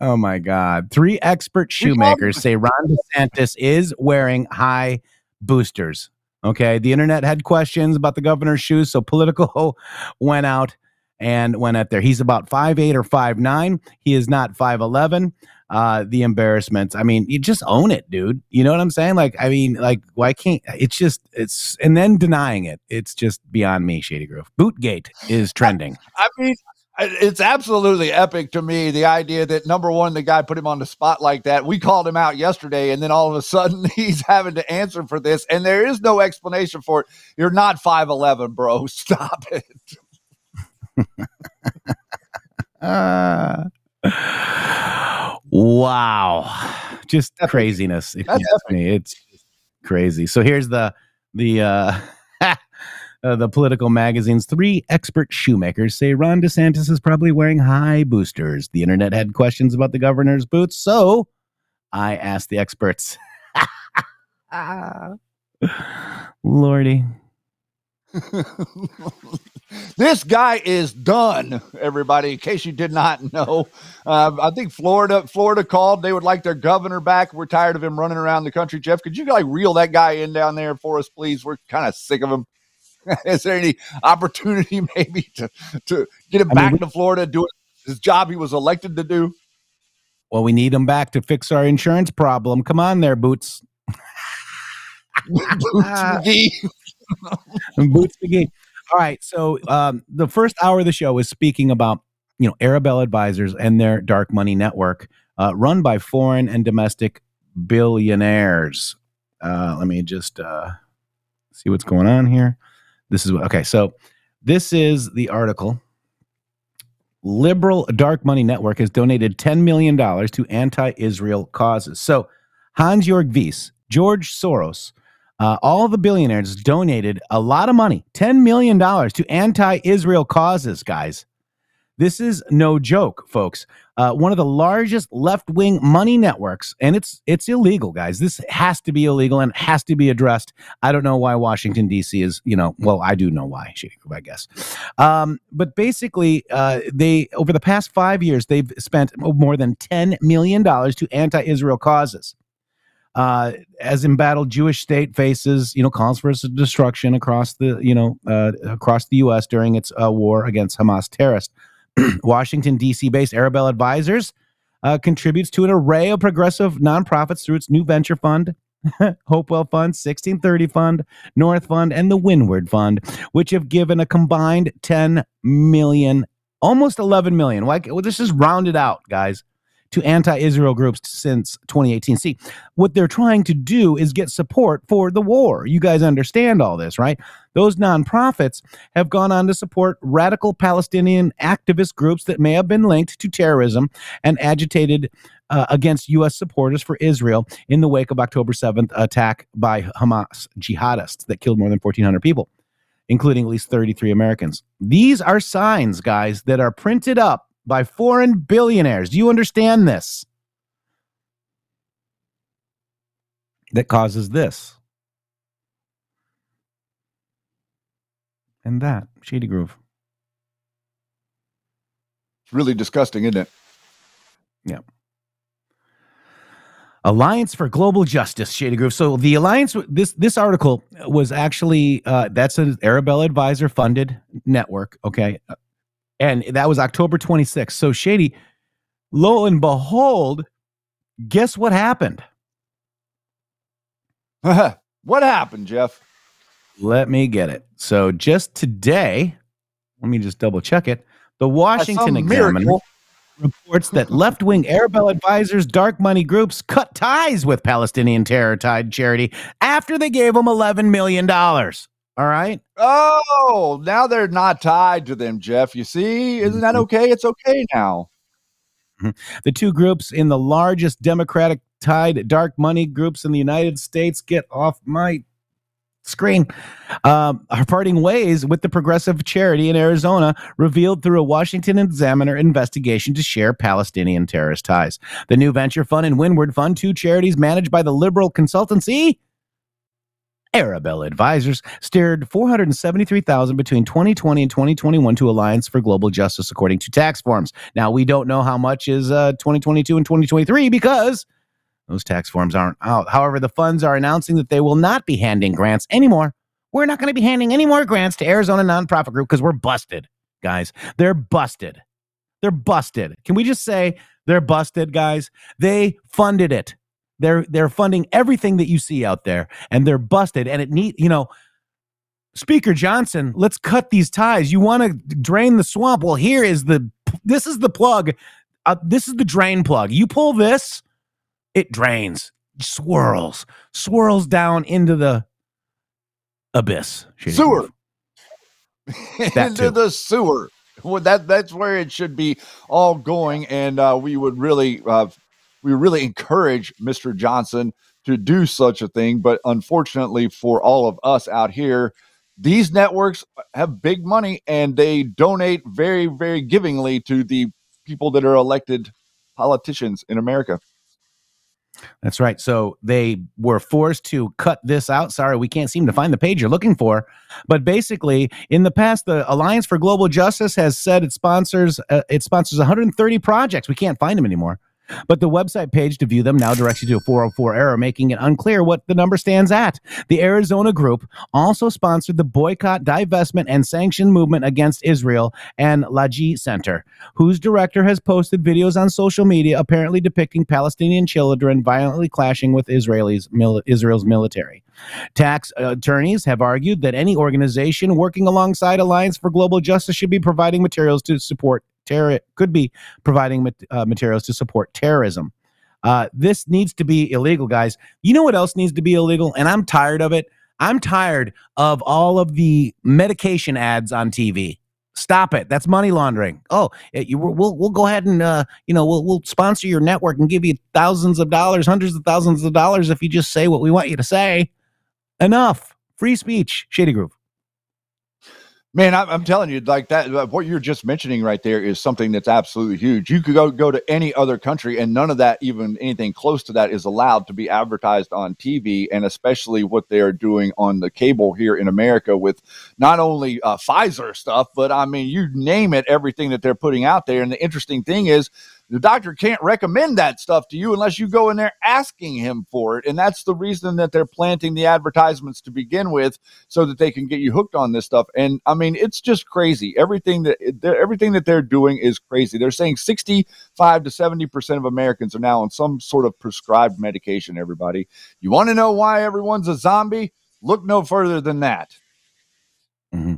Oh my God. Three expert shoemakers say Ron DeSantis is wearing high boosters. Okay. The internet had questions about the governor's shoes. So Politico went out and went at there. He's about five eight or five nine. He is not 5'11. Uh, the embarrassments. I mean, you just own it, dude. You know what I'm saying? Like, I mean, like, why can't it's just it's and then denying it. It's just beyond me, Shady Grove. Bootgate is trending. I mean, it's absolutely epic to me. The idea that number one, the guy put him on the spot like that. We called him out yesterday, and then all of a sudden he's having to answer for this, and there is no explanation for it. You're not five eleven, bro. Stop it. Uh, wow, just craziness. If you That's ask me, it's crazy. So here's the the uh, uh, the political magazines. Three expert shoemakers say Ron DeSantis is probably wearing high boosters. The internet had questions about the governor's boots, so I asked the experts. Lordy. this guy is done. Everybody, in case you did not know, uh, I think Florida, Florida called. They would like their governor back. We're tired of him running around the country. Jeff, could you like reel that guy in down there for us, please? We're kind of sick of him. is there any opportunity maybe to to get him I back we- to Florida, do his job he was elected to do? Well, we need him back to fix our insurance problem. Come on there, Boots. Boots McGee. Boots McGee. All right. So um, the first hour of the show is speaking about you know Arabella Advisors and their dark money network, uh, run by foreign and domestic billionaires. Uh, let me just uh, see what's going on here. This is okay. So this is the article. Liberal Dark Money Network has donated $10 million to anti Israel causes. So, Hans Jörg Wyss, George Soros, uh, all the billionaires donated a lot of money, $10 million to anti Israel causes, guys. This is no joke, folks. Uh, one of the largest left-wing money networks, and it's it's illegal, guys. This has to be illegal and has to be addressed. I don't know why Washington D.C. is, you know, well, I do know why, I guess. Um, but basically, uh, they over the past five years, they've spent more than ten million dollars to anti-Israel causes. Uh, as embattled Jewish state faces, you know, calls for destruction across the, you know, uh, across the U.S. during its uh, war against Hamas terrorists. Washington, D.C. based Arabella Advisors uh, contributes to an array of progressive nonprofits through its new venture fund, Hopewell Fund, 1630 Fund, North Fund, and the Windward Fund, which have given a combined 10 million, almost 11 million. Like, well, this is rounded out, guys to anti Israel groups since 2018. See, what they're trying to do is get support for the war. You guys understand all this, right? Those nonprofits have gone on to support radical Palestinian activist groups that may have been linked to terrorism and agitated uh, against U.S. supporters for Israel in the wake of October 7th attack by Hamas jihadists that killed more than 1,400 people, including at least 33 Americans. These are signs, guys, that are printed up by foreign billionaires. Do you understand this? That causes this. And that. Shady Grove. It's really disgusting, isn't it? Yeah. Alliance for Global Justice, Shady Grove. So the alliance, this this article was actually uh, that's an Arabella Advisor funded network. Okay, and that was October 26th. So Shady, lo and behold, guess what happened? what happened, Jeff? Let me get it. So just today, let me just double check it. The Washington Examiner reports that left-wing Arabella advisors, dark money groups cut ties with Palestinian terror tide charity after they gave them 11 million dollars. All right. Oh, now they're not tied to them, Jeff. You see, isn't that Mm-hmm. okay? It's okay now. Mhm. The two groups in the largest Democratic tied dark money groups in the United States get off my screen um, are parting ways with the progressive charity in Arizona, revealed through a Washington Examiner investigation to share Palestinian terrorist ties. The New Venture Fund and Windward Fund, two charities managed by the liberal consultancy Arabella Advisors steered 473,000 between 2020 and 2021 to Alliance for Global Justice according to tax forms. Now we don't know how much is uh, 2022 and 2023 because those tax forms aren't out. However, the funds are announcing that they will not be handing grants anymore. We're not going to be handing any more grants to Arizona nonprofit group because we're busted, guys. They're busted. They're busted. Can we just say they're busted, guys? They funded it. They're they're funding everything that you see out there, and they're busted. And it need you know, Speaker Johnson, let's cut these ties. You want to drain the swamp? Well, here is the this is the plug. Uh, this is the drain plug. You pull this, it drains, swirls, swirls down into the abyss. Sewer. Into the sewer. Well, that that's where it should be all going, and uh, we would really, uh, we really encourage Mr. Johnson to do such a thing. But unfortunately for all of us out here, these networks have big money and they donate very, very givingly to the people that are elected politicians in America. That's right. So they were forced to cut this out. Sorry, we can't seem to find the page you're looking for. But basically, in the past, the Alliance for Global Justice has said it sponsors uh, it sponsors 130 projects. We can't find them anymore. But the website page to view them now directs you to a 404 error, making it unclear what the number stands at. The Arizona group also sponsored the boycott, divestment, and sanction movement against Israel and Lajee Center, whose director has posted videos on social media apparently depicting Palestinian children violently clashing with Israelis, mil- Israel's military. Tax attorneys have argued that any organization working alongside Alliance for Global Justice should be providing materials to support terror, could be providing mat- uh, materials to support terrorism. Uh, this needs to be illegal, guys. You know what else needs to be illegal? And I'm tired of it. I'm tired of all of the medication ads on TV. Stop it. That's money laundering. Oh, eh, you, we'll we'll go ahead and uh, you know we'll we'll sponsor your network and give you thousands of dollars, hundreds of thousands of dollars if you just say what we want you to say. Enough. Free speech. Shady Grove. Man, I'm, telling you, like that, uh, what you're just mentioning right there is something that's absolutely huge. You could go go to any other country, and none of that, even anything close to that, is allowed to be advertised on TV, and especially what they are doing on the cable here in America with not only uh, Pfizer stuff, but I mean, you name it, everything that they're putting out there. And the interesting thing is, the doctor can't recommend that stuff to you unless you go in there asking him for it. And that's the reason that they're planting the advertisements to begin with so that they can get you hooked on this stuff. And I mean, it's just crazy. Everything that everything that they're doing is crazy. They're saying 65 to 70% of Americans are now on some sort of prescribed medication, everybody. You want to know why everyone's a zombie? Look no further than that. Mm-hmm.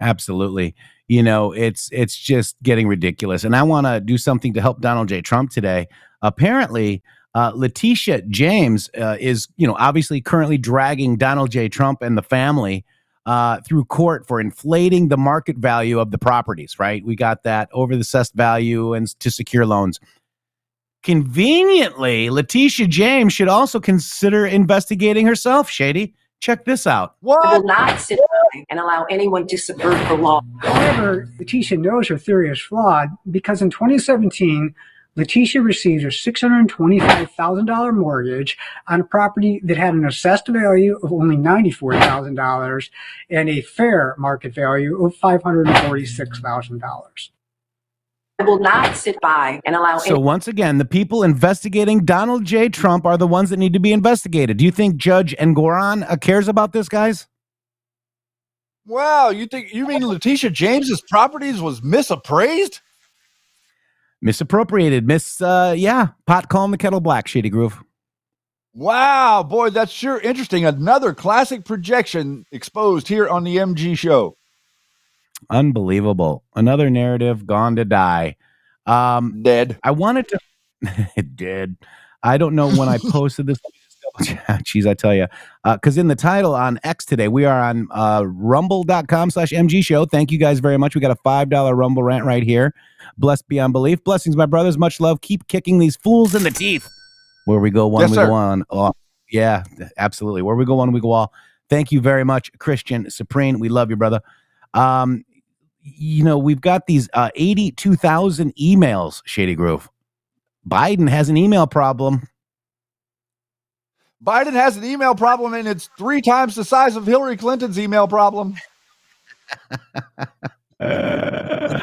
Absolutely. You know, it's it's just getting ridiculous. And I want to do something to help Donald J. Trump today. Apparently, uh, Letitia James uh, is, you know, obviously currently dragging Donald J. Trump and the family uh, through court for inflating the market value of the properties. Right? We got that over the assessed value and to secure loans. Conveniently, Letitia James should also consider investigating herself. Shady, check this out. I will not sit by and allow anyone to subvert the law. However, Letitia knows her theory is flawed because in 2017, Letitia received a $625,000 mortgage on a property that had an assessed value of only $94,000 and a fair market value of $546,000. I will not sit by and allow So once again, the people investigating Donald J. Trump are the ones that need to be investigated. Do you think Judge Engoron uh, cares about this, guys? Wow, you think you mean Letitia James's properties was misappraised? Misappropriated, miss, uh, yeah, pot calling the kettle black, Shady Grove. Wow, boy, that's sure interesting. Another classic projection exposed here on the MG show. Unbelievable. Another narrative gone to die. Um, Dead. I wanted to. it did. I don't know when I posted this. Jeez, I tell you. Because in the title on X today, we are on uh, rumble.com slash MG show. Thank you guys very much. We got a $5 Rumble rant right here. Blessed beyond belief. Blessings, my brothers. Much love. Keep kicking these fools in the teeth. Where we go one, Yes, we sir. go on. Oh, yeah, absolutely. Where we go one, we go all. Thank you very much, Christian Supreme. We love you, brother. Um, you know, we've got these uh, 82,000 emails, Shady Grove. Biden has an email problem. Biden has an email problem and it's three times the size of Hillary Clinton's email problem.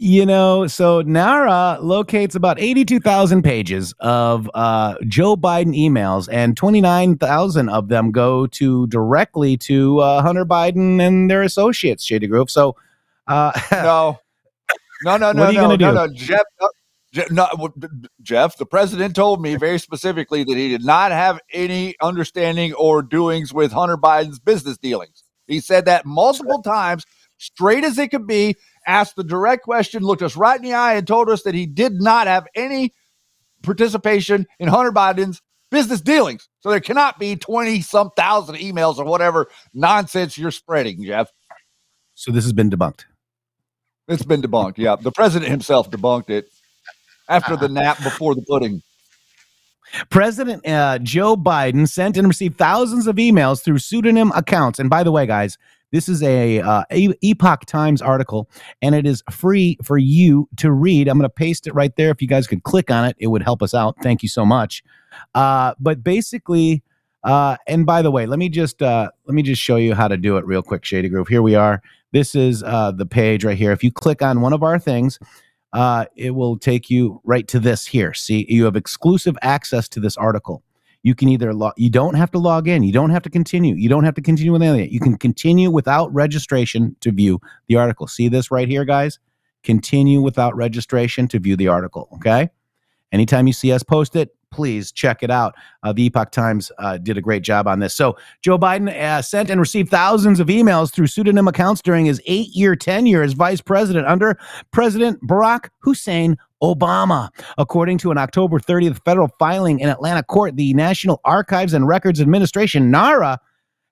You know, so NARA locates about 82,000 pages of uh, Joe Biden emails, and 29,000 of them go to directly to uh, Hunter Biden and their associates, Shady Grove. So, uh, no, no, no, What no, are you no, gonna no, no, Jeff. No, no, w- d- d- Jeff, the president told me very specifically that he did not have any understanding or doings with Hunter Biden's business dealings. He said that multiple times, straight as it could be, asked the direct question, looked us right in the eye, and told us that he did not have any participation in Hunter Biden's business dealings. So there cannot be 20 some thousand emails or whatever nonsense you're spreading, Jeff. so this has been debunked. It's been debunked. Yeah. The president himself debunked it after the nap before the pudding. President uh, Joe Biden sent and received thousands of emails through pseudonym accounts. And by the way, guys, this is a, uh, Epoch Times article, and it is free for you to read. I'm going to paste it right there. If you guys could click on it, it would help us out. Thank you so much. Uh, but basically, uh, and by the way, let me just uh, let me just show you how to do it real quick. Shady Grove. Here we are. This is uh, the page right here. If you click on one of our things, uh, it will take you right to this here. See, you have exclusive access to this article. You can either log, you don't have to log in, you don't have to continue, you don't have to continue with anything. You can continue without registration to view the article. See this right here, guys? Continue without registration to view the article. Okay. Anytime you see us post it, please check it out. Uh, the Epoch Times uh, did a great job on this. So, Joe Biden uh, sent and received thousands of emails through pseudonym accounts during his eight year tenure as vice president under President Barack Hussein Obama. According to an October 30th federal filing in Atlanta court, the National Archives and Records Administration, NARA,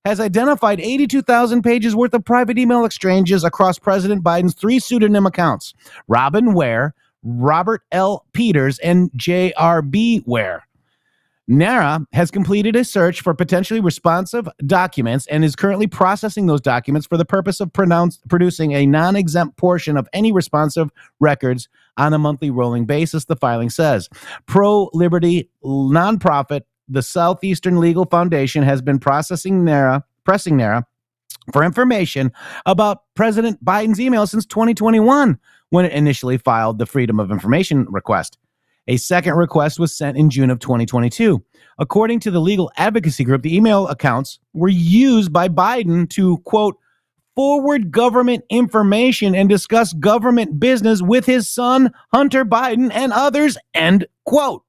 has identified 82,000 pages worth of private email exchanges across President Biden's three pseudonym accounts Robin Ware, Robert L. Peters, and J.R.B. Ware. NARA has completed a search for potentially responsive documents and is currently processing those documents for the purpose of producing a non exempt portion of any responsive records on a monthly rolling basis, the filing says. Pro liberty nonprofit, the Southeastern Legal Foundation, has been processing NARA, pressing NARA for information about President Biden's email since 2021 when it initially filed the Freedom of Information request. A second request was sent in June of 2022. According to the legal advocacy group, the email accounts were used by Biden to, quote, forward government information and discuss government business with his son, Hunter Biden, and others, end quote.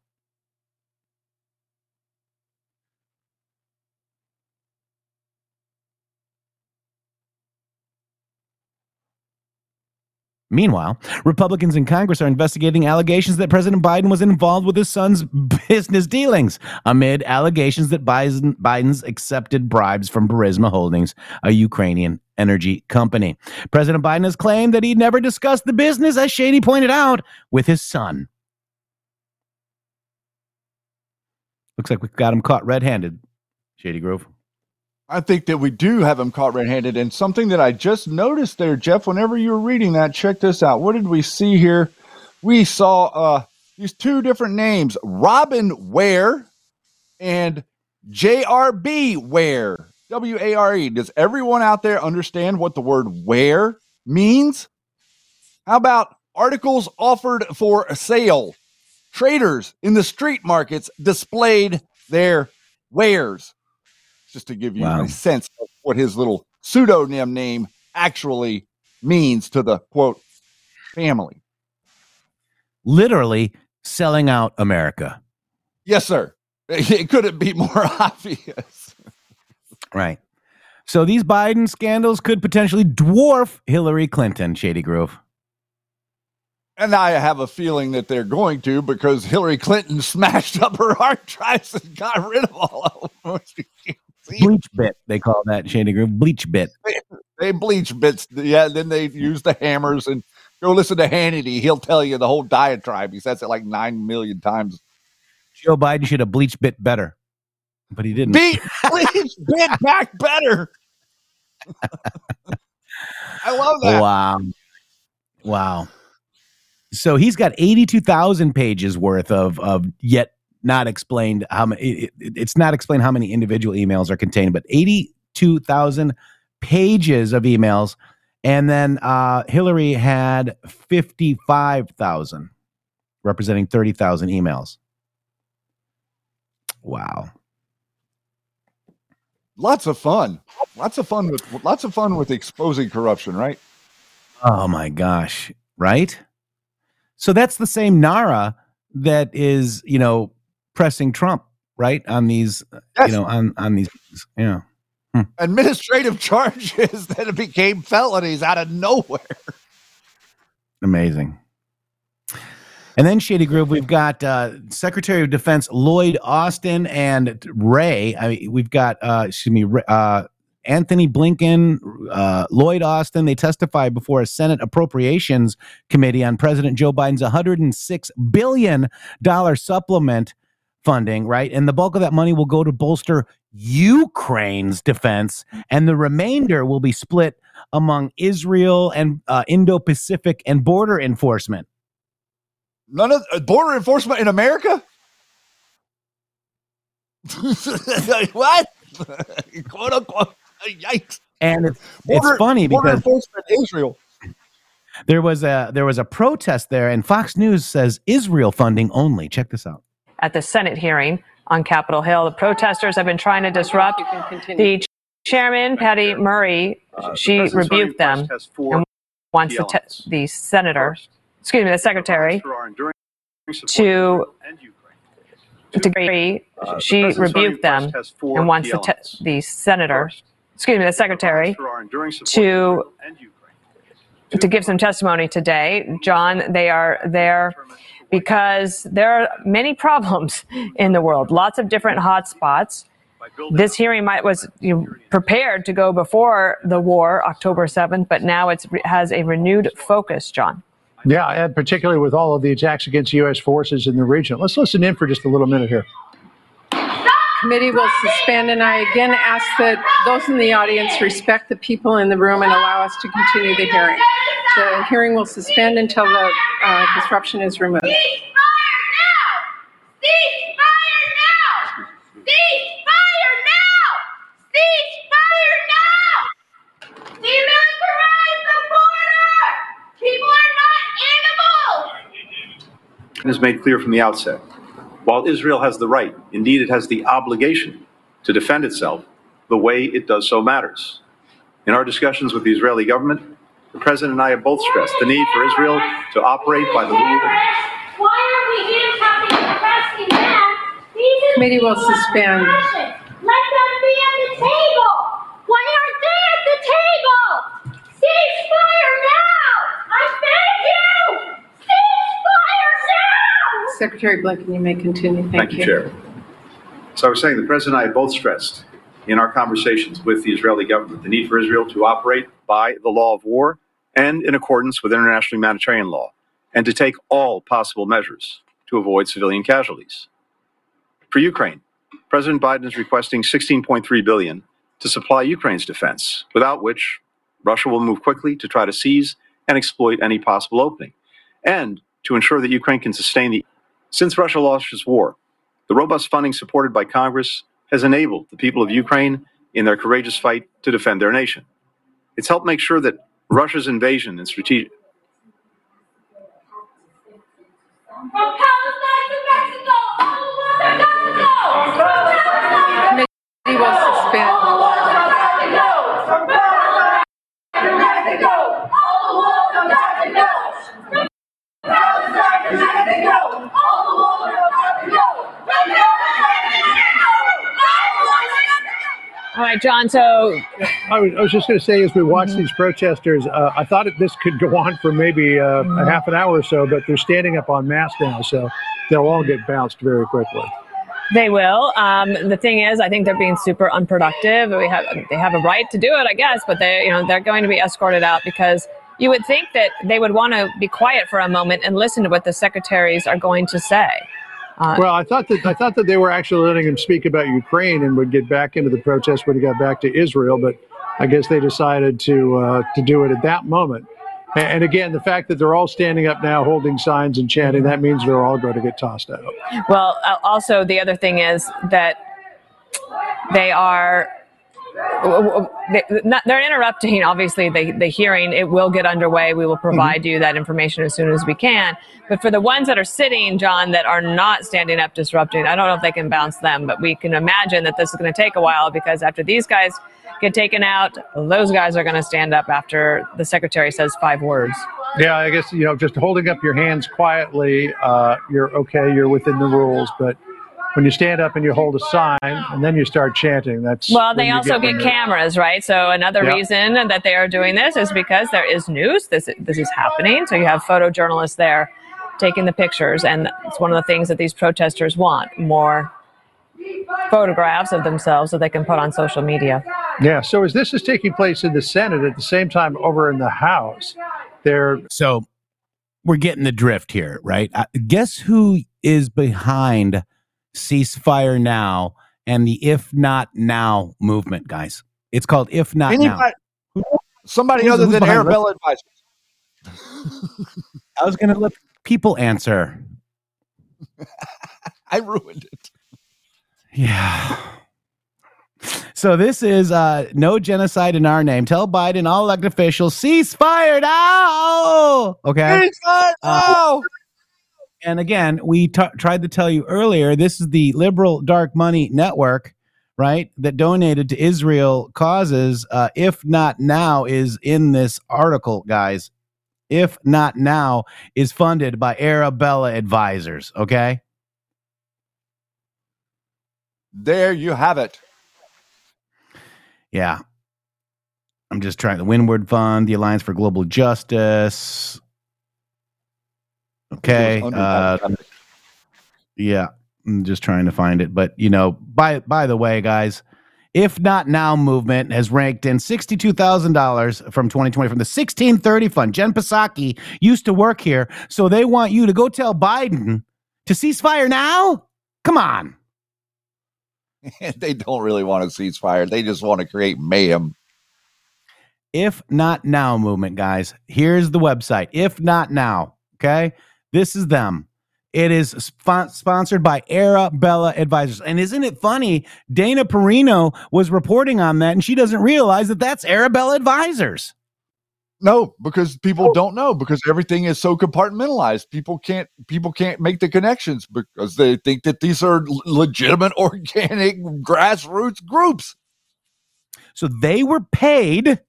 Meanwhile, Republicans in Congress are investigating allegations that President Biden was involved with his son's business dealings amid allegations that Biden, Biden's accepted bribes from Burisma Holdings, a Ukrainian energy company. President Biden has claimed that he never discussed the business, as Shady pointed out, with his son. Looks like we've got him caught red handed, Shady Grove. I think that we do have him caught red-handed. And something that I just noticed there, Jeff, whenever you were reading that, check this out. What did we see here? We saw uh, these two different names, Robin Ware and J.R.B. Ware. W A R E. Does everyone out there understand what the word where means? How about articles offered for sale? Traders in the street markets displayed their wares just to give you Wow. a sense of what his little pseudonym name actually means to the quote family. Literally selling out America. Yes, sir. It couldn't be more obvious. Right. So these Biden scandals could potentially dwarf Hillary Clinton, Shady Grove. And I have a feeling that they're going to because Hillary Clinton smashed up her hard drives and got rid of all of them. Bleach bit, they call that Shady Grove. Bleach bit. they, they bleach bits. Yeah, then they use the hammers and go listen to Hannity. He'll tell you the whole diatribe. He says it like nine million times. Joe Biden should have bleach bit better, but he didn't. Beat bleach bit back better. I love that. Wow. Wow. So he's got 82,000 pages worth of, of yet not explained how many, it, it- it's not explained how many individual emails are contained, but 82,000 pages of emails. And then uh, Hillary had 55,000, representing 30,000 emails. Wow. Lots of fun. Lots of fun with lots of fun with exposing corruption, right? Oh my gosh. Right? So that's the same Nara that is, you know, pressing Trump, right? On these, Yes. you know, on, on these, yeah. Administrative charges that became felonies out of nowhere. Amazing. And then Shady Grove, we've got uh, Secretary of Defense Lloyd Austin and Ray. I mean, we've got, uh, excuse me, uh, Antony Blinken, uh, Lloyd Austin. They testified before a Senate Appropriations Committee on President Joe Biden's 106 billion dollar supplement funding. Right, and the bulk of that money will go to bolster Ukraine's defense, and the remainder will be split among Israel and uh, Indo-Pacific and border enforcement. None of uh, border enforcement in America. what? Quote unquote. Yikes. And it's, Border- it's funny border because enforcement in Israel. There was a there was a protest there, and Fox News says Israel funding only. Check this out. At the Senate hearing on Capitol Hill. The protesters have been trying to disrupt the chairman, Patty Murray. She President Sony rebuked them West has four and wants the, te- the senator, excuse me, the secretary, For our enduring support to and to agree. Uh, She President Sony rebuked them West has four and wants the, te- the senator, excuse me, the secretary, For our enduring support to to give some testimony today. John, they are there because there are many problems in the world, lots of different hot spots. This hearing might was you know, prepared to go before the war, October 7th, but now it has a renewed focus, John. Yeah, and particularly with all of the attacks against U.S. forces in the region. Let's listen in for just a little minute here. Committee will suspend, and I again ask that those in the audience respect the people in the room and allow us to continue the hearing. The hearing will suspend until the uh, disruption is removed. Ceasefire now! Ceasefire now! Ceasefire now! Demilitarize the border! People are not animals! has made clear from the outset. While Israel has the right, indeed it has the obligation, to defend itself, the way it does so matters. In our discussions with the Israeli government, the President and I have both stressed the need for Israel to operate by the rule of Why are we handcuffing and arresting them? These Committee will people under suspend. oppression. Let them be at the table! Why aren't they at the table? Ceasefire now! I beg you! Ceasefire now! Secretary Blinken, you may continue. Thank, Thank you, Chair. So I was saying, the President and I both stressed in our conversations with the Israeli government the need for Israel to operate by the law of war and in accordance with international humanitarian law, and to take all possible measures to avoid civilian casualties. For Ukraine, President Biden is requesting 16.3 billion to supply Ukraine's defense, without which Russia will move quickly to try to seize and exploit any possible opening, and to ensure that Ukraine can sustain the. Since Russia lost its war, the robust funding supported by Congress has enabled the people of Ukraine in their courageous fight to defend their nation. It's helped make sure that Russia's invasion and strategic From Palestine to Mexico, all has got to go! From Palestine Committee will suspend. All the world has got to go! From Palestine to Mexico, all the world has got to go! From Palestine to Mexico, all the world has got to go! From Palestine to Mexico, all the world has got to go! All right, John. So I was, I was just going to say, as we watch these protesters, uh, I thought this could go on for maybe uh, a half an hour or so, but they're standing up on mass now, so they'll all get bounced very quickly. They will. Um, the thing is, I think they're being super unproductive. We have they have a right to do it, I guess, but they you know they're going to be escorted out because you would think that they would want to be quiet for a moment and listen to what the secretaries are going to say. Uh, well, I thought that I thought that they were actually letting him speak about Ukraine and would get back into the protest when he got back to Israel, but I guess they decided to uh, to do it at that moment. And again, the fact that they're all standing up now, holding signs and chanting, that means they're all going to get tossed out. Well, uh, also the other thing is that they are they're interrupting obviously the, the hearing. It will get underway. We will provide you that information as soon as we can. But for the ones that are sitting john that are not standing up disrupting i don't know if they can bounce them but we can imagine that this is going to take a while because after these guys get taken out those guys are going to stand up after the secretary says five words. Yeah, I guess you know, just holding up your hands quietly, uh, you're okay, you're within the rules. But when you stand up and you hold a sign and then you start chanting, that's Well, they also when get you're- cameras, right? So another Yeah. reason that they are doing this is because there is news. This this is happening. So you have photojournalists there taking the pictures, and it's one of the things that these protesters want: more photographs of themselves that they can put on social media. Yeah. So as this is taking place in the Senate, at the same time over in the House, they're So we're getting the drift here, right? Uh, guess who is behind ceasefire now and the if not now movement, guys? It's called if not now. Somebody Who's- other who's than behind Arabella Advisors. I was going to let people answer. I ruined it. Yeah. So this is uh, no genocide in our name. Tell Biden, all elected officials, ceasefire now. Okay. Ceasefire now. And again, we t- tried to tell you earlier. This is the liberal dark money network, right? That donated to Israel causes. Uh, if not now, is in this article, guys. If not now, is funded by Arabella Advisors. Okay. There you have it. Yeah. I'm just trying the Windward Fund, the Alliance for Global Justice. Okay. Uh, yeah. I'm just trying to find it. But you know, by by the way, guys, if not now movement has ranked in $62,000 from 2020 from the 1630 fund. Jen Psaki used to work here. So they want you to go tell Biden to cease fire now? Come on. they don't really want to ceasefire. They just want to create mayhem. If not now movement, guys. Here's the website. If not now, okay? This is them. It is spon- sponsored by Arabella Advisors. And isn't it funny? Dana Perino was reporting on that, and she doesn't realize that that's Arabella Advisors. No, because people oh. don't know because everything is so compartmentalized. People can't people can't make the connections because they think that these are legitimate organic grassroots groups. So they were paid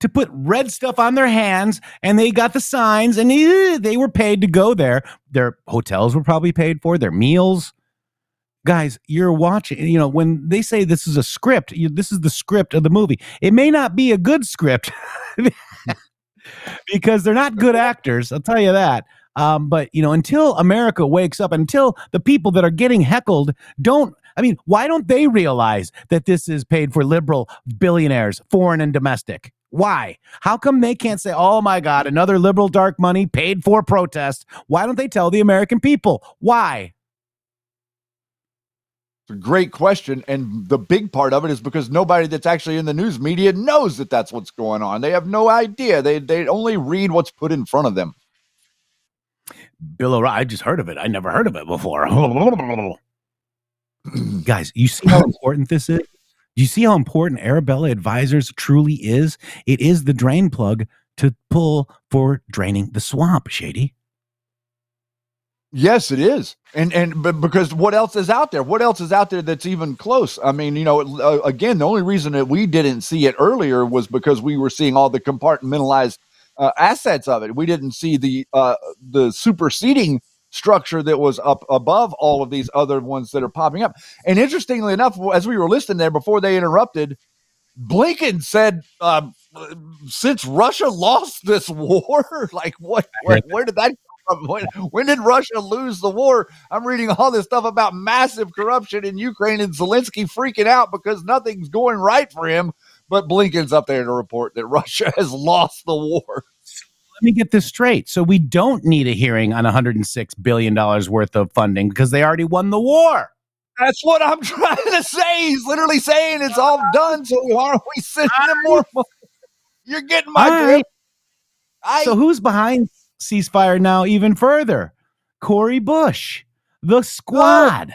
to put red stuff on their hands and they got the signs and eh, they were paid to go there. Their hotels were probably paid for, their meals. Guys, you're watching, you know, when they say this is a script, you, this is the script of the movie. It may not be a good script because they're not good actors, I'll tell you that. Um, but you know, until America wakes up, until the people that are getting heckled don't, I mean, why don't they realize that this is paid for liberal billionaires, foreign and domestic? Why? How come they can't say, oh my God, another liberal dark money paid for protest? Why don't they tell the American people? Why? It's a great question, and the big part of it is because nobody that's actually in the news media knows that that's what's going on. They have no idea. They they only read what's put in front of them. Bill O'Reilly, I just heard of it. I never heard of it before. Guys, you see how important this is? Do you see how important Arabella Advisors truly is? It is the drain plug to pull for draining the swamp, Shady. Yes, it is, and and but because what else is out there? What else is out there that's even close? I mean, you know, uh, again, the only reason that we didn't see it earlier was because we were seeing all the compartmentalized uh, assets of it. We didn't see the uh, the superseding structure that was up above all of these other ones that are popping up. And interestingly enough, as we were listening there before they interrupted, Blinken said, um, "Since Russia lost this war, like what? Where, where did that?" come from? When, when did Russia lose the war? I'm reading all this stuff about massive corruption in Ukraine and Zelensky freaking out because nothing's going right for him. But Blinken's up there to report that Russia has lost the war. Let me get this straight. So we don't need a hearing on 106 billion dollars worth of funding because they already won the war. That's what I'm trying to say. He's literally saying it's all done. So why are we sending him more? You're getting my All drift. right. so who's behind ceasefire now even further? Cori Bush, the squad.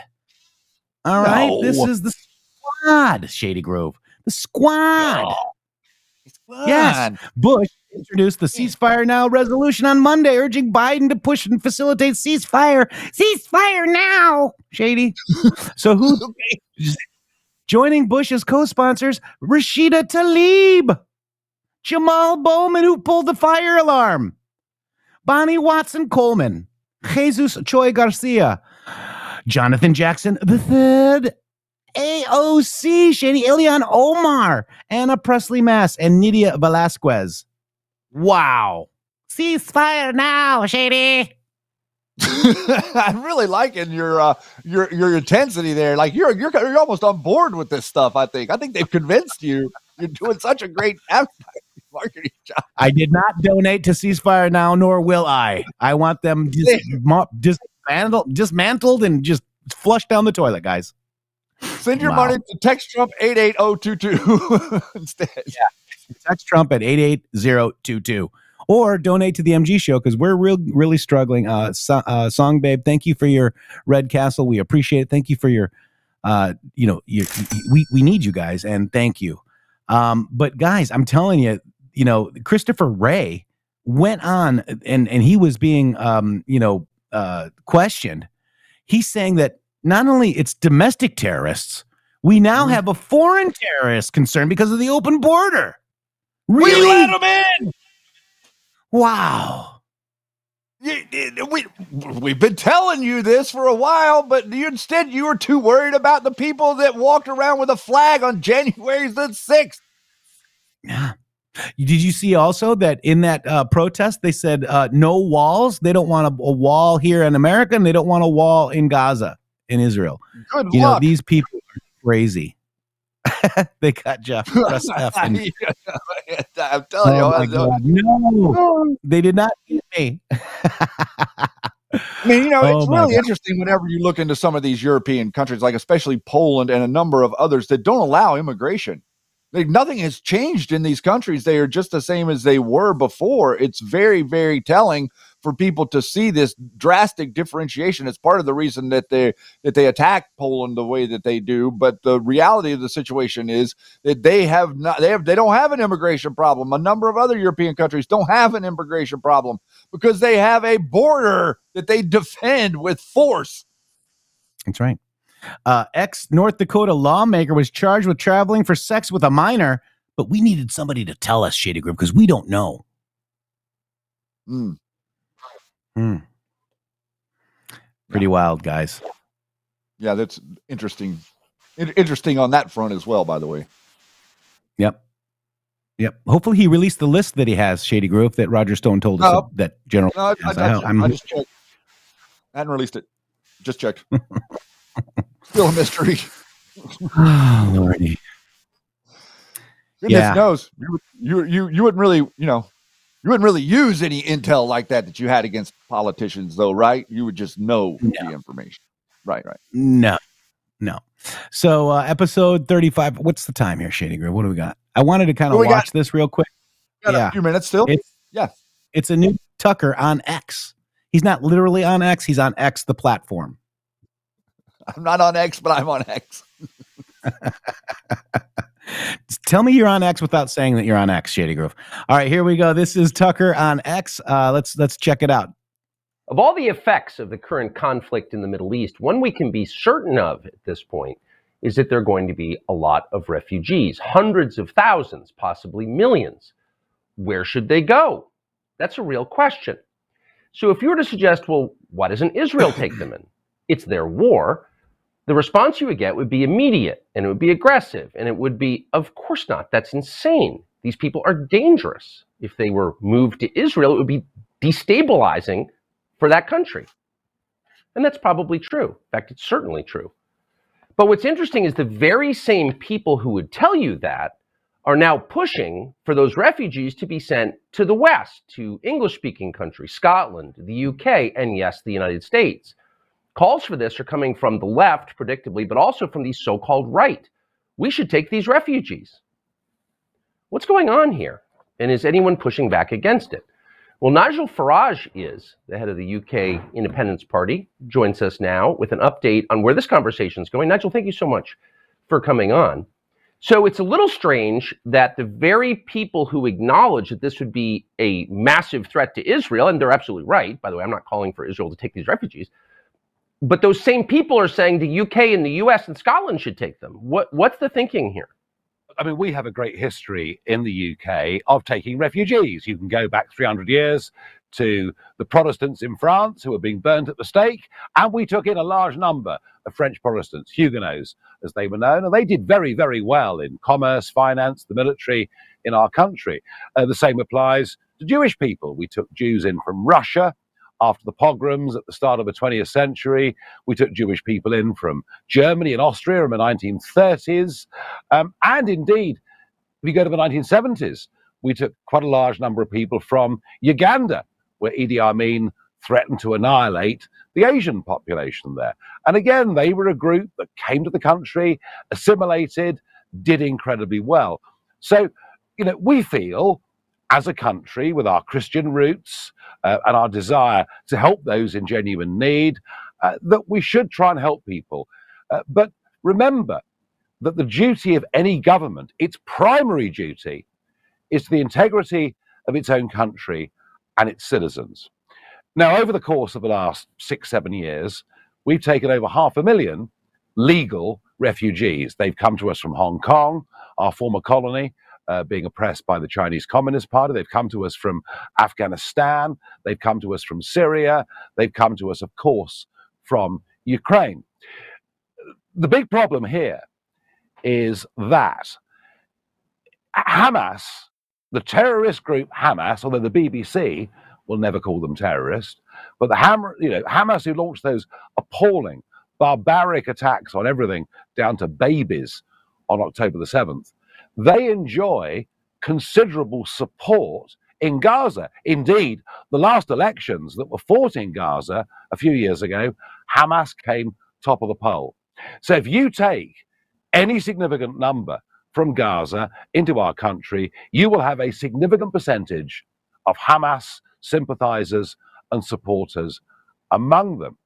All right, this is the squad, Shady Grove. The squad. Yes, on. Bush introduced the ceasefire now resolution on Monday, urging Biden to push and facilitate ceasefire. Ceasefire now, Shady. so who joining Bush as co-sponsors? Rashida Tlaib, Jamal Bowman, who pulled the fire alarm, Bonnie Watson Coleman, Jesus Chuy Garcia, Jonathan Jackson the third, AOC, Shady Ilhan Omar, Ayanna Pressley Mass, and Nydia Velazquez. Wow. Ceasefire now, Shady. I'm really liking your uh, your your intensity there. Like you're you're you're almost on board with this stuff. I think. I think they've convinced you. You're doing such a great marketing job. I did not donate to ceasefire now, nor will I. I want them dis- mo- dismantled, dismantled and just flushed down the toilet, guys. Send your Wow. money to text Trump eight eight zero two two instead. Yeah. Text Trump at 88022 or donate to the MG show because we're real, really struggling. Uh, so, uh, Song Babe, thank you for your Red Castle. We appreciate it. Thank you for your uh, you know, you, you- we we need you guys, and thank you. Um, but guys, I'm telling you, you know, Christopher Wray went on, and and he was being, um, you know, uh, questioned. He's saying that not only it's domestic terrorists, we now have a foreign terrorist concern because of the open border. Really? We them in. Wow. We, we've been telling you this for a while, but you, instead you were too worried about the people that walked around with a flag on January the 6th. Yeah. Did you see also that in that uh, protest they said uh, no walls? They don't want a, a wall here in America, and they don't want a wall in Gaza, in Israel. Good you know these people are crazy. they got Jeff. Press F and- I'm telling Oh you. no, they did not get me. I mean, you know, Oh it's really God. interesting whenever you look into some of these European countries, like especially Poland and a number of others that don't allow immigration. Like nothing has changed in these countries. They are just the same as they were before. It's very, very telling for people to see this drastic differentiation. It's part of the reason that they that they attack Poland the way that they do. But the reality of the situation is that they have not they have they don't have an immigration problem. A number of other European countries don't have an immigration problem because they have a border that they defend with force. That's right. Uh, Ex North Dakota lawmaker was charged with traveling for sex with a minor, but we needed somebody to tell us, Shady Grove, because we don't know. Mm. Hmm. Pretty wild, guys. Yeah, that's interesting. In- interesting on that front as well, by the way. Yep. Yep. Hopefully, he released the list that he has, Shady Grove, that Roger Stone told us No. that General. No, I, I. I, I just checked. I hadn't released it. Just checked. Still a mystery. Oh, Lordy. Goodness Yeah. knows you, you you you wouldn't really you know you wouldn't really use any intel like that that you had against politicians though, right? You would just know the information. Right, right. No, no. So, uh, episode 35. What's the time here, Shady Grove? What do we got? I wanted to kind of What we got? watch this real quick. Got a few minutes still. It's, yeah. It's a new Tucker on X. He's not literally on X, he's on X, the platform. I'm not on X, but I'm on X. Tell me you're on X without saying that you're on X, Shady Grove. All right, here we go. This is Tucker on X. Uh, let's let's check it out. Of all the effects of the current conflict in the Middle East, one we can be certain of at this point is that there are going to be a lot of refugees, hundreds of thousands, possibly millions. Where should they go? That's a real question. So if you were to suggest, well, why doesn't Israel take them in? It's their war. The response you would get would be immediate and it would be aggressive and it would be, of course not. That's insane. These people are dangerous. If they were moved to Israel, it would be destabilizing for that country. And that's probably true. In fact, it's certainly true. But what's interesting is the very same people who would tell you that are now pushing for those refugees to be sent to the West, to English speaking countries, Scotland, the UK, and yes, the United States. Calls for this are coming from the left, predictably, but also from the so called right. We should take these refugees. What's going on here? And is anyone pushing back against it? Well, Nigel Farage is the head of the UK Independence Party, joins us now with an update on where this conversation is going. Nigel, thank you so much for coming on. So it's a little strange that the very people who acknowledge that this would be a massive threat to Israel, and they're absolutely right, by the way, I'm not calling for Israel to take these refugees, but those same people are saying the UK and the US and Scotland should take them. What, what's the thinking here? I mean, we have a great history in the UK of taking refugees. You can go back 300 years to the Protestants in France who were being burnt at the stake, and we took in a large number of French Protestants, Huguenots, as they were known, and they did very, very well in commerce, finance, the military in our country. Uh, the same applies to Jewish people. We took Jews in from Russia after the pogroms at the start of the 20th century. We took Jewish people in from Germany and Austria in the 1930s. Um, and indeed, if you go to the 1970s, we took quite a large number of people from Uganda, where Idi Amin threatened to annihilate the Asian population there. And again, they were a group that came to the country, assimilated, did incredibly well. So, you know, we feel as a country with our Christian roots uh, and our desire to help those in genuine need uh, that we should try and help people. Uh, but remember that the duty of any government, its primary duty, is to the integrity of its own country and its citizens. Now, over the course of the last six, seven years, we've taken over half a million legal refugees. They've come to us from Hong Kong, our former colony, uh, being oppressed by the Chinese Communist Party. They've come to us from Afghanistan. They've come to us from Syria. They've come to us, of course, from Ukraine. The big problem here is that Hamas, the terrorist group Hamas, although the BBC will never call them terrorists, but the Ham, you know, Hamas who launched those appalling, barbaric attacks on everything down to babies on October the 7th, they enjoy considerable support in Gaza. Indeed, the last elections that were fought in Gaza a few years ago, Hamas came top of the poll. So if you take any significant number from Gaza into our country, you will have a significant percentage of Hamas sympathizers and supporters among them.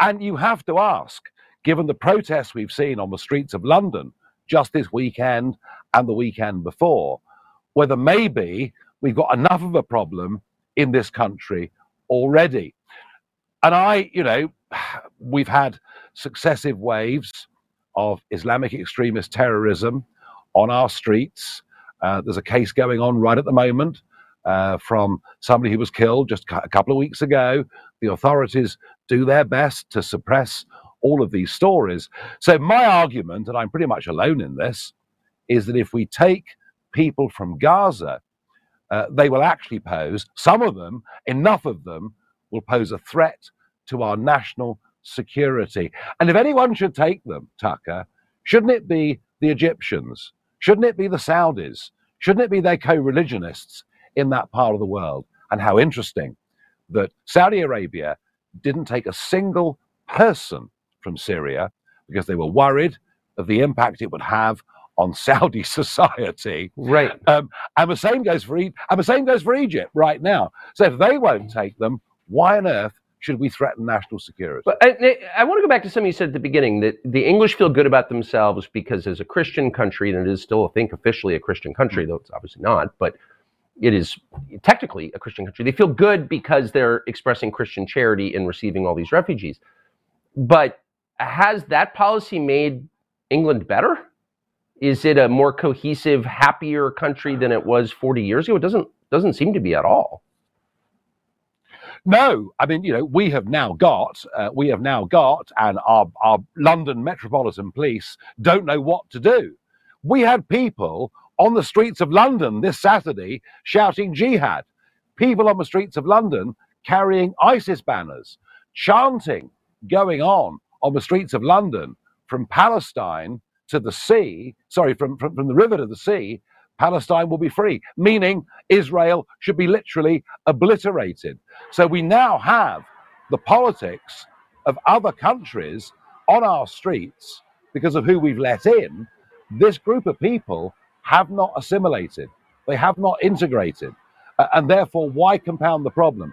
And you have to ask, given the protests we've seen on the streets of London just this weekend and the weekend before, whether maybe we've got enough of a problem in this country already. And I, you know, we've had successive waves of Islamic extremist terrorism on our streets. Uh, there's a case going on right at the moment uh, from somebody who was killed just a couple of weeks ago. The authorities do their best to suppress all of these stories. So, my argument, and I'm pretty much alone in this, is that if we take people from Gaza, uh, they will actually pose, some of them, enough of them, will pose a threat to our national security. And if anyone should take them, Tucker, shouldn't it be the Egyptians? Shouldn't it be the Saudis? Shouldn't it be their co religionists in that part of the world? And how interesting that Saudi Arabia didn't take a single person from Syria because they were worried of the impact it would have on Saudi society. Right. Um, and the same goes for e- and the same goes for Egypt right now. So if they won't take them, why on earth should we threaten national security? But I, I want to go back to something you said at the beginning that the English feel good about themselves because as a Christian country, and it is still, I think, officially a Christian country, though it's obviously not, but it is technically a Christian country. They feel good because they're expressing Christian charity in receiving all these refugees. But has that policy made England better? Is it a more cohesive, happier country than it was 40 years ago? It doesn't doesn't seem to be at all. No, I mean, you know, we have now got, uh, we have now got, and our, our London Metropolitan Police don't know what to do. We had people on the streets of London this Saturday shouting jihad, people on the streets of London carrying ISIS banners, chanting going on on the streets of London from Palestine to the sea, sorry, from, from, from the river to the sea, Palestine will be free, meaning Israel should be literally obliterated. So we now have the politics of other countries on our streets because of who we've let in. This group of people have not assimilated, they have not integrated. And therefore, why compound the problem?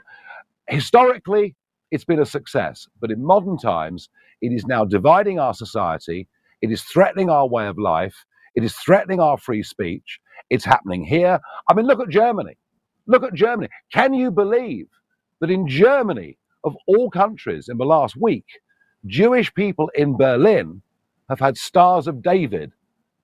Historically, it's been a success, but in modern times, it is now dividing our society. It is threatening our way of life. It is threatening our free speech. It's happening here. I mean, look at Germany. Look at Germany. Can you believe that in Germany, of all countries, in the last week, Jewish people in Berlin have had Stars of David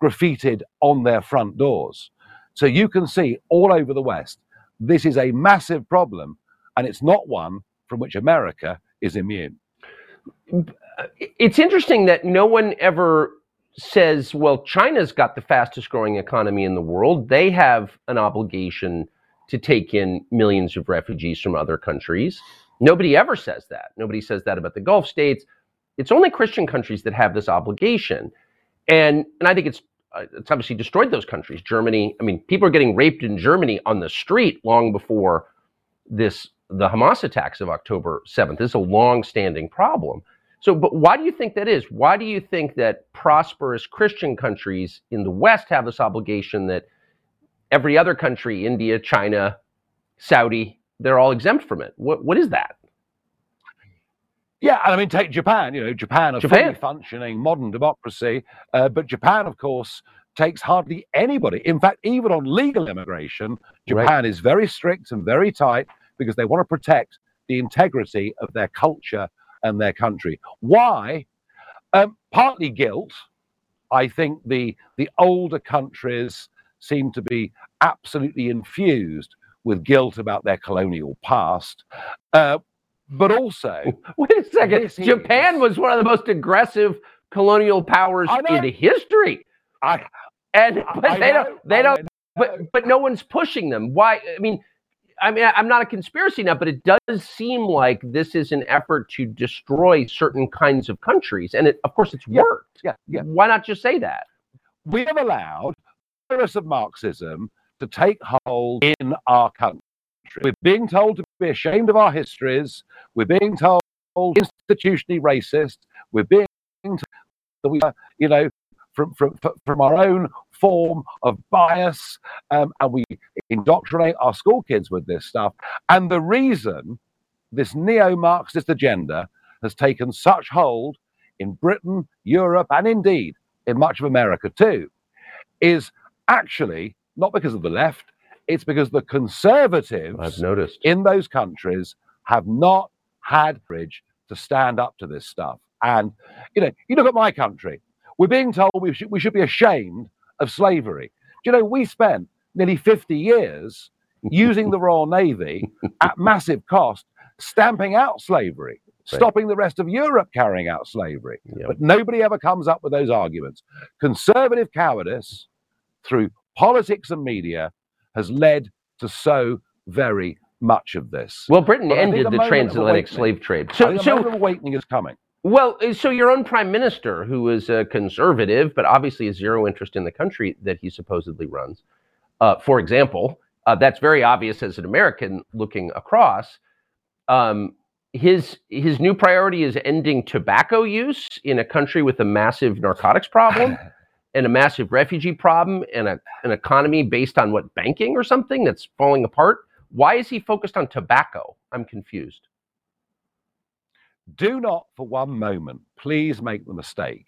graffitied on their front doors? So you can see all over the West, this is a massive problem, and it's not one from which America is immune. It's interesting that no one ever says, well, China's got the fastest growing economy in the world. They have an obligation to take in millions of refugees from other countries. Nobody ever says that. Nobody says that about the Gulf states. It's only Christian countries that have this obligation. And, and I think it's, uh, it's obviously destroyed those countries. Germany, I mean, people are getting raped in Germany on the street long before this the Hamas attacks of October 7th. This is a long-standing problem. So, but why do you think that is? Why do you think that prosperous Christian countries in the West have this obligation that every other country, India, China, Saudi, they're all exempt from it? What what is that? Yeah, and I mean, take Japan. You know, Japan, a Japan. fully functioning modern democracy, uh, but Japan, of course, takes hardly anybody. In fact, even on legal immigration, Right. Japan is very strict and very tight because they want to protect the integrity of their culture and their country. Why? Um, partly guilt. I think the the older countries seem to be absolutely infused with guilt about their colonial past, uh, but also Wait a second. Japan was one of the most aggressive colonial powers know. in history. I, and but I they know, don't they I don't but but no one's pushing them. Why I mean I mean I'm not a conspiracy nut, but it does seem like this is an effort to destroy certain kinds of countries. And it of course it's Yeah, worked. yeah, yeah. Why not just say that? we have allowed the virus of Marxism to take hold in our country. We're being told to be ashamed of our histories. We're being told institutionally racist. We're being told that we are, you know, from from from our own form of bias, um, and we indoctrinate our school kids with this stuff. And the reason this neo-Marxist agenda has taken such hold in Britain, Europe, and indeed in much of America too, is actually not because of the left, it's because the conservatives I've noticed. in those countries have not had courage to stand up to this stuff. And you know, you look at my country, we're being told we should, we should be ashamed of slavery. Do you know, we spent nearly 50 years using the Royal Navy at massive cost, stamping out slavery, stopping the rest of Europe carrying out slavery. But nobody ever comes up with those arguments. Conservative cowardice through politics and media has led to so very much of this. Well, Britain ended a the transatlantic slave trade. So, so awakening is coming. Well, uh, so your own prime minister, who is a conservative, but obviously has zero interest in the country that he supposedly runs, uh, for example, uh, that's very obvious as an American looking across. Um, his his new priority is ending tobacco use in a country with a massive narcotics problem and a massive refugee problem and a, an economy based on what banking or something that's falling apart. Why is he focused on tobacco? I'm confused. Do not for one moment please make the mistake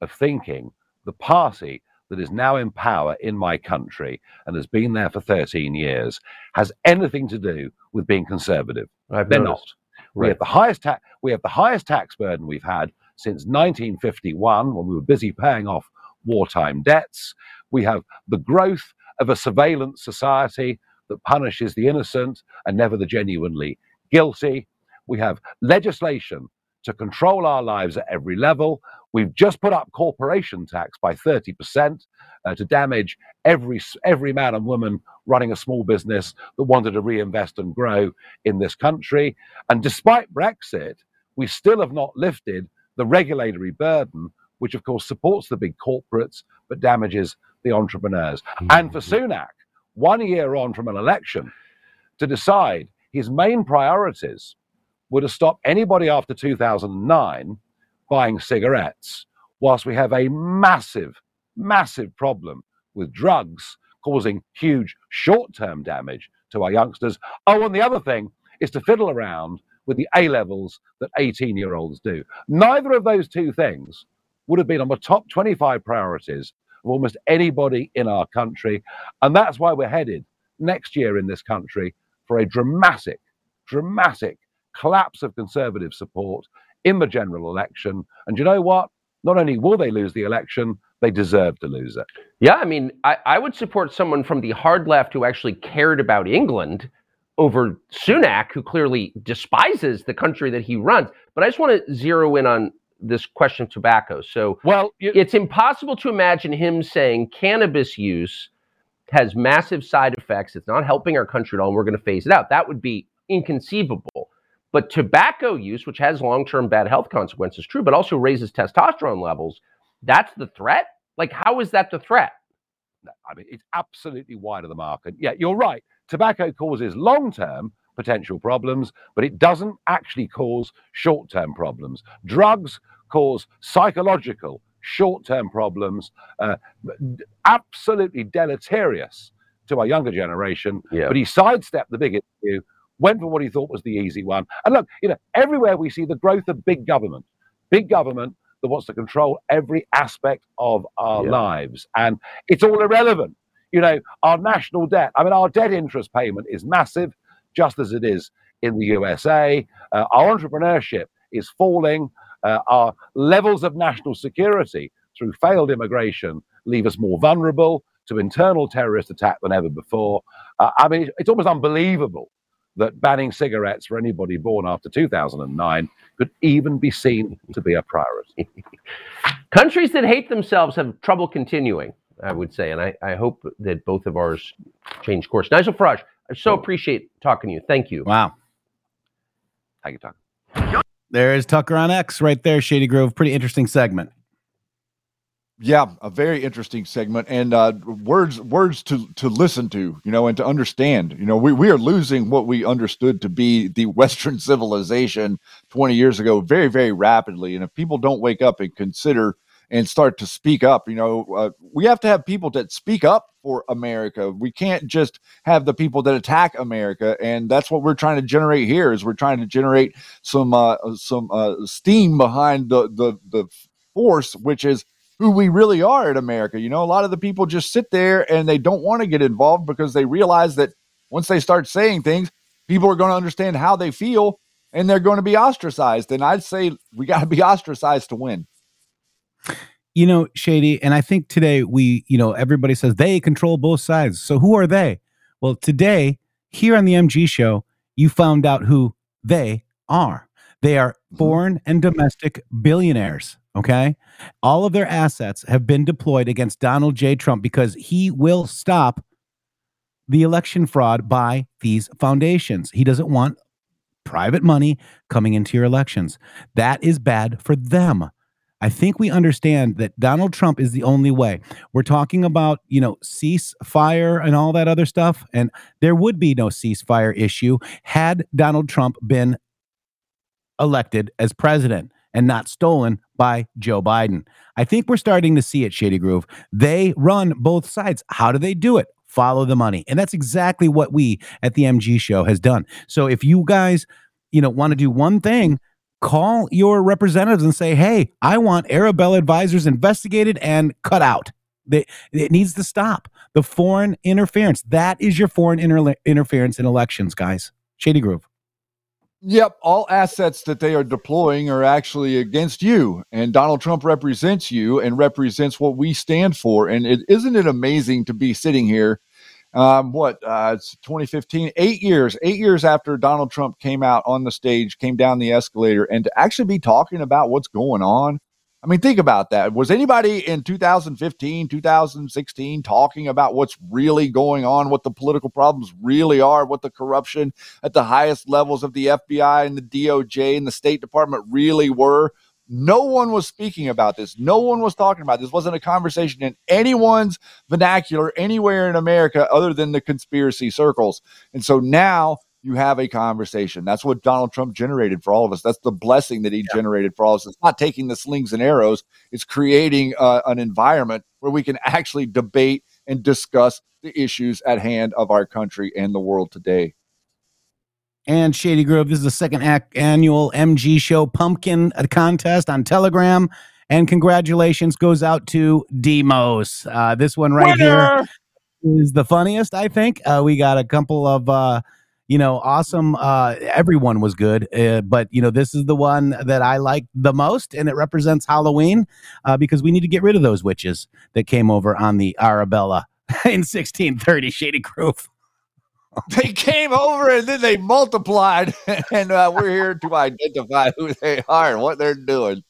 of thinking the party that is now in power in my country and has been there for 13 years has anything to do with being conservative. I've They're noticed. not. We have the highest ta- we have the highest tax burden we've had since 1951 when we were busy paying off wartime debts. We have the growth of a surveillance society that punishes the innocent and never the genuinely guilty. We have legislation to control our lives at every level. We've just put up corporation tax by 30% uh, to damage every every man and woman running a small business that wanted to reinvest and grow in this country. And despite Brexit, we still have not lifted the regulatory burden, which of course supports the big corporates but damages the entrepreneurs. And for Sunak, one year on from an election, to decide his main priorities were have stopped anybody after 2009 buying cigarettes, whilst we have a massive, massive problem with drugs causing huge short term damage to our youngsters. Oh, and the other thing is to fiddle around with the A levels that 18 year olds do. Neither of those two things would have been on the top 25 priorities of almost anybody in our country. And that's why we're headed next year in this country for a dramatic, dramatic collapse of conservative support in the general election. And you know what? Not only will they lose the election, they deserve to lose it. Yeah, I mean, I, I would support someone from the hard left who actually cared about England over Sunak, who clearly despises the country that he runs. But I just want to zero in on this question of tobacco. So, well, it's impossible to imagine him saying cannabis use has massive side effects. It's not helping our country at all, and we're going to phase it out. That would be inconceivable. But tobacco use, which has long term bad health consequences, true, but also raises testosterone levels. That's the threat? Like, how is that the threat? I mean, it's absolutely wide of the mark. And yeah, you're right. Tobacco causes long term potential problems, but it doesn't actually cause short term problems. Drugs cause psychological short term problems, uh, absolutely deleterious to our younger generation. Yeah. But he sidestepped the big issue went for what he thought was the easy one. And look, you know, everywhere we see the growth of big government, big government that wants to control every aspect of our Yeah. lives. And it's all irrelevant. You know, our national debt, I mean, our debt interest payment is massive, just as it is in the USA. Uh, our entrepreneurship is falling. Uh, our levels of national security through failed immigration leave us more vulnerable to internal terrorist attack than ever before. Uh, I mean, it's almost unbelievable that banning cigarettes for anybody born after 2009 could even be seen to be a priority. Countries that hate themselves have trouble continuing, I would say. And I, I hope that both of ours change course. Nigel Farage, I so appreciate talking to you. Thank you. Wow. Thank you, Tucker. There's Tucker on X right there, Shady Grove. Pretty interesting segment. Yeah, a very interesting segment and uh, words words to to listen to, you know, and to understand. You know, we, we are losing what we understood to be the Western civilization 20 years ago very, very rapidly. And if people don't wake up and consider and start to speak up, you know, uh, we have to have people that speak up for America. We can't just have the people that attack America, and that's what we're trying to generate here. Is we're trying to generate some uh, some uh, steam behind the the the force, which is who we really are in America. You know, a lot of the people just sit there and they don't want to get involved because they realize that once they start saying things, people are going to understand how they feel and they're going to be ostracized. And I'd say we got to be ostracized to win. You know, Shady, and I think today we, you know, everybody says they control both sides. So who are they? Well, today, here on the MG show, you found out who they are. They are mm-hmm. foreign and domestic billionaires. Okay. All of their assets have been deployed against Donald J. Trump because he will stop the election fraud by these foundations. He doesn't want private money coming into your elections. That is bad for them. I think we understand that Donald Trump is the only way. We're talking about, you know, ceasefire and all that other stuff. And there would be no ceasefire issue had Donald Trump been elected as president and not stolen by Joe Biden. I think we're starting to see it, Shady Grove. They run both sides. How do they do it? Follow the money. And that's exactly what we at the MG show has done. So if you guys, you know, want to do one thing, call your representatives and say, "Hey, I want Arabella advisors investigated and cut out." It needs to stop the foreign interference. That is your foreign inter- interference in elections, guys. Shady Grove. Yep, all assets that they are deploying are actually against you, and Donald Trump represents you and represents what we stand for. And it isn't it amazing to be sitting here? Um, what uh, it's 2015, eight years, eight years after Donald Trump came out on the stage, came down the escalator, and to actually be talking about what's going on. I mean, think about that. Was anybody in 2015, 2016 talking about what's really going on, what the political problems really are, what the corruption at the highest levels of the FBI and the DOJ and the State Department really were? No one was speaking about this. No one was talking about this. wasn't a conversation in anyone's vernacular anywhere in America other than the conspiracy circles. And so now you have a conversation. That's what Donald Trump generated for all of us. That's the blessing that he generated for all of us. It's not taking the slings and arrows, it's creating uh, an environment where we can actually debate and discuss the issues at hand of our country and the world today. and Shady Grove. This is the second ac- annual MG Show Pumpkin uh, Contest on Telegram. And congratulations goes out to Demos. Uh, this one right here is the funniest, I think. Uh, we got a couple of, uh, you know, awesome. Uh, everyone was good, uh, but you know, this is the one that I like the most, and it represents Halloween uh, because we need to get rid of those witches that came over on the Arabella in 1630 Shady Grove. They came over and then they multiplied, and uh, we're here to identify who they are and what they're doing.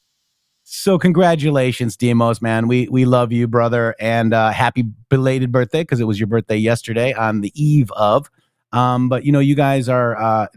So congratulations, Demos, man. We we love you, brother, and uh, happy belated birthday because it was your birthday yesterday on the eve of. Um, but you know, you guys are uh,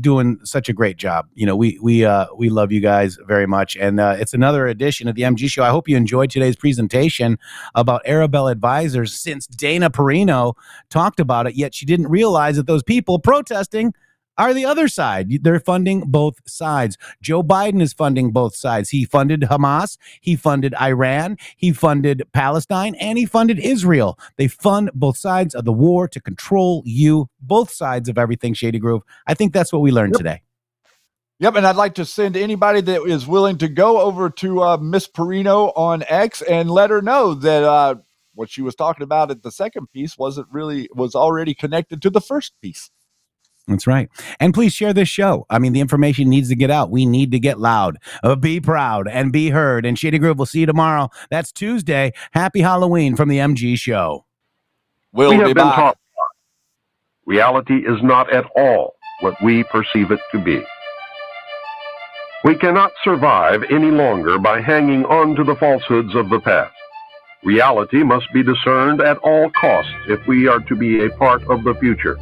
doing such a great job. You know, we we uh, we love you guys very much, and uh, it's another edition of the MG Show. I hope you enjoyed today's presentation about Arabella Advisors. Since Dana Perino talked about it, yet she didn't realize that those people protesting are the other side. They're funding both sides. Joe Biden is funding both sides. He funded Hamas, he funded Iran, he funded Palestine, and he funded Israel. They fund both sides of the war to control you, both sides of everything, Shady Grove. I think that's what we learned today. Yep, and I'd like to send anybody that is willing to go over to uh, Miss Perino on X and let her know that uh, what she was talking about at the second piece wasn't really was already connected to the first piece. That's right. And please share this show. I mean, the information needs to get out. We need to get loud, uh, be proud, and be heard. And Shady Grove, we'll see you tomorrow. That's Tuesday. Happy Halloween from the MG Show. We'll we be have been back. taught reality is not at all what we perceive it to be. We cannot survive any longer by hanging on to the falsehoods of the past. Reality must be discerned at all costs if we are to be a part of the future.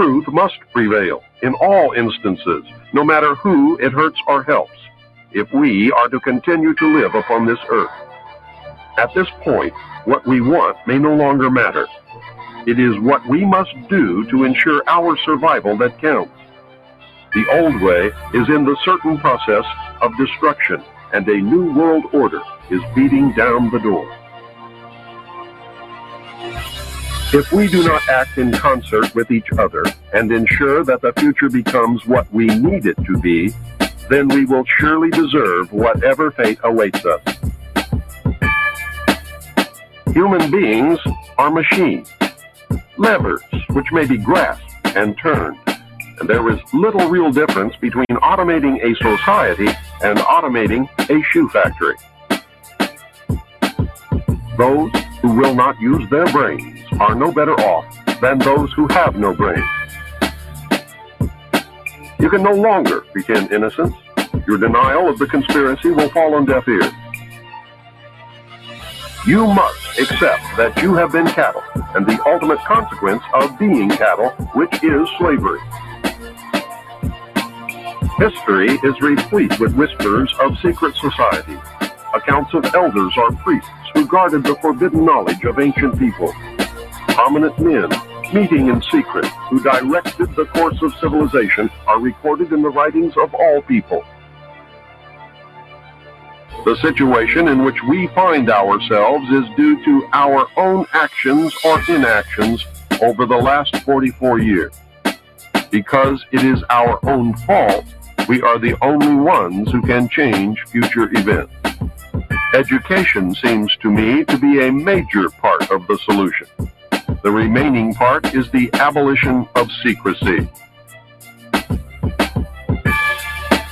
Truth must prevail in all instances, no matter who it hurts or helps, if we are to continue to live upon this earth. At this point, what we want may no longer matter. It is what we must do to ensure our survival that counts. The old way is in the certain process of destruction, and a new world order is beating down the door. If we do not act in concert with each other and ensure that the future becomes what we need it to be, then we will surely deserve whatever fate awaits us. Human beings are machines, levers which may be grasped and turned. And there is little real difference between automating a society and automating a shoe factory. Those who will not use their brains are no better off than those who have no brains. You can no longer pretend innocence. Your denial of the conspiracy will fall on deaf ears. You must accept that you have been cattle and the ultimate consequence of being cattle, which is slavery. History is replete with whispers of secret societies. Accounts of elders or priests who guarded the forbidden knowledge of ancient people. Prominent men meeting in secret who directed the course of civilization are recorded in the writings of all people. The situation in which we find ourselves is due to our own actions or inactions over the last 44 years. Because it is our own fault, we are the only ones who can change future events. Education seems to me to be a major part of the solution. The remaining part is the abolition of secrecy.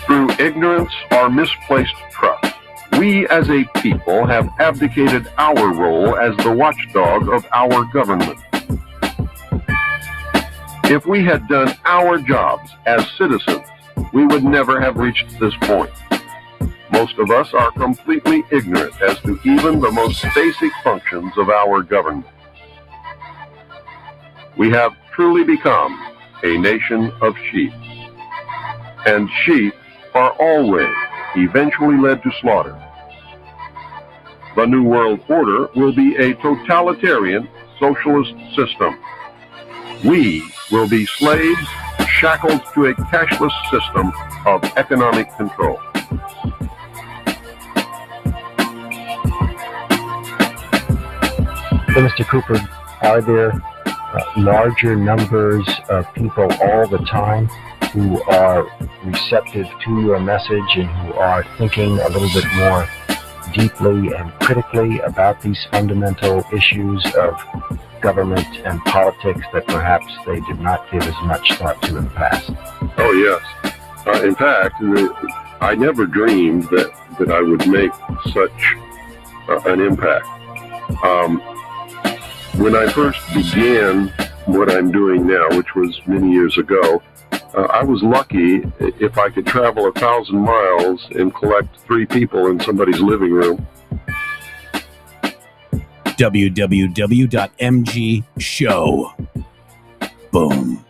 Through ignorance or misplaced trust, we as a people have abdicated our role as the watchdog of our government. If we had done our jobs as citizens, we would never have reached this point. Most of us are completely ignorant as to even the most basic functions of our government. We have truly become a nation of sheep. And sheep are always eventually led to slaughter. The New World Order will be a totalitarian socialist system. We will be slaves shackled to a cashless system of economic control. So, Mr. Cooper, are there larger numbers of people all the time who are receptive to your message and who are thinking a little bit more deeply and critically about these fundamental issues of government and politics that perhaps they did not give as much thought to in the past? Oh, yes. Uh, in fact, I never dreamed that, that I would make such uh, an impact. Um, when I first began what I'm doing now, which was many years ago, uh, I was lucky if I could travel a thousand miles and collect three people in somebody's living room. www.mgshow. Boom.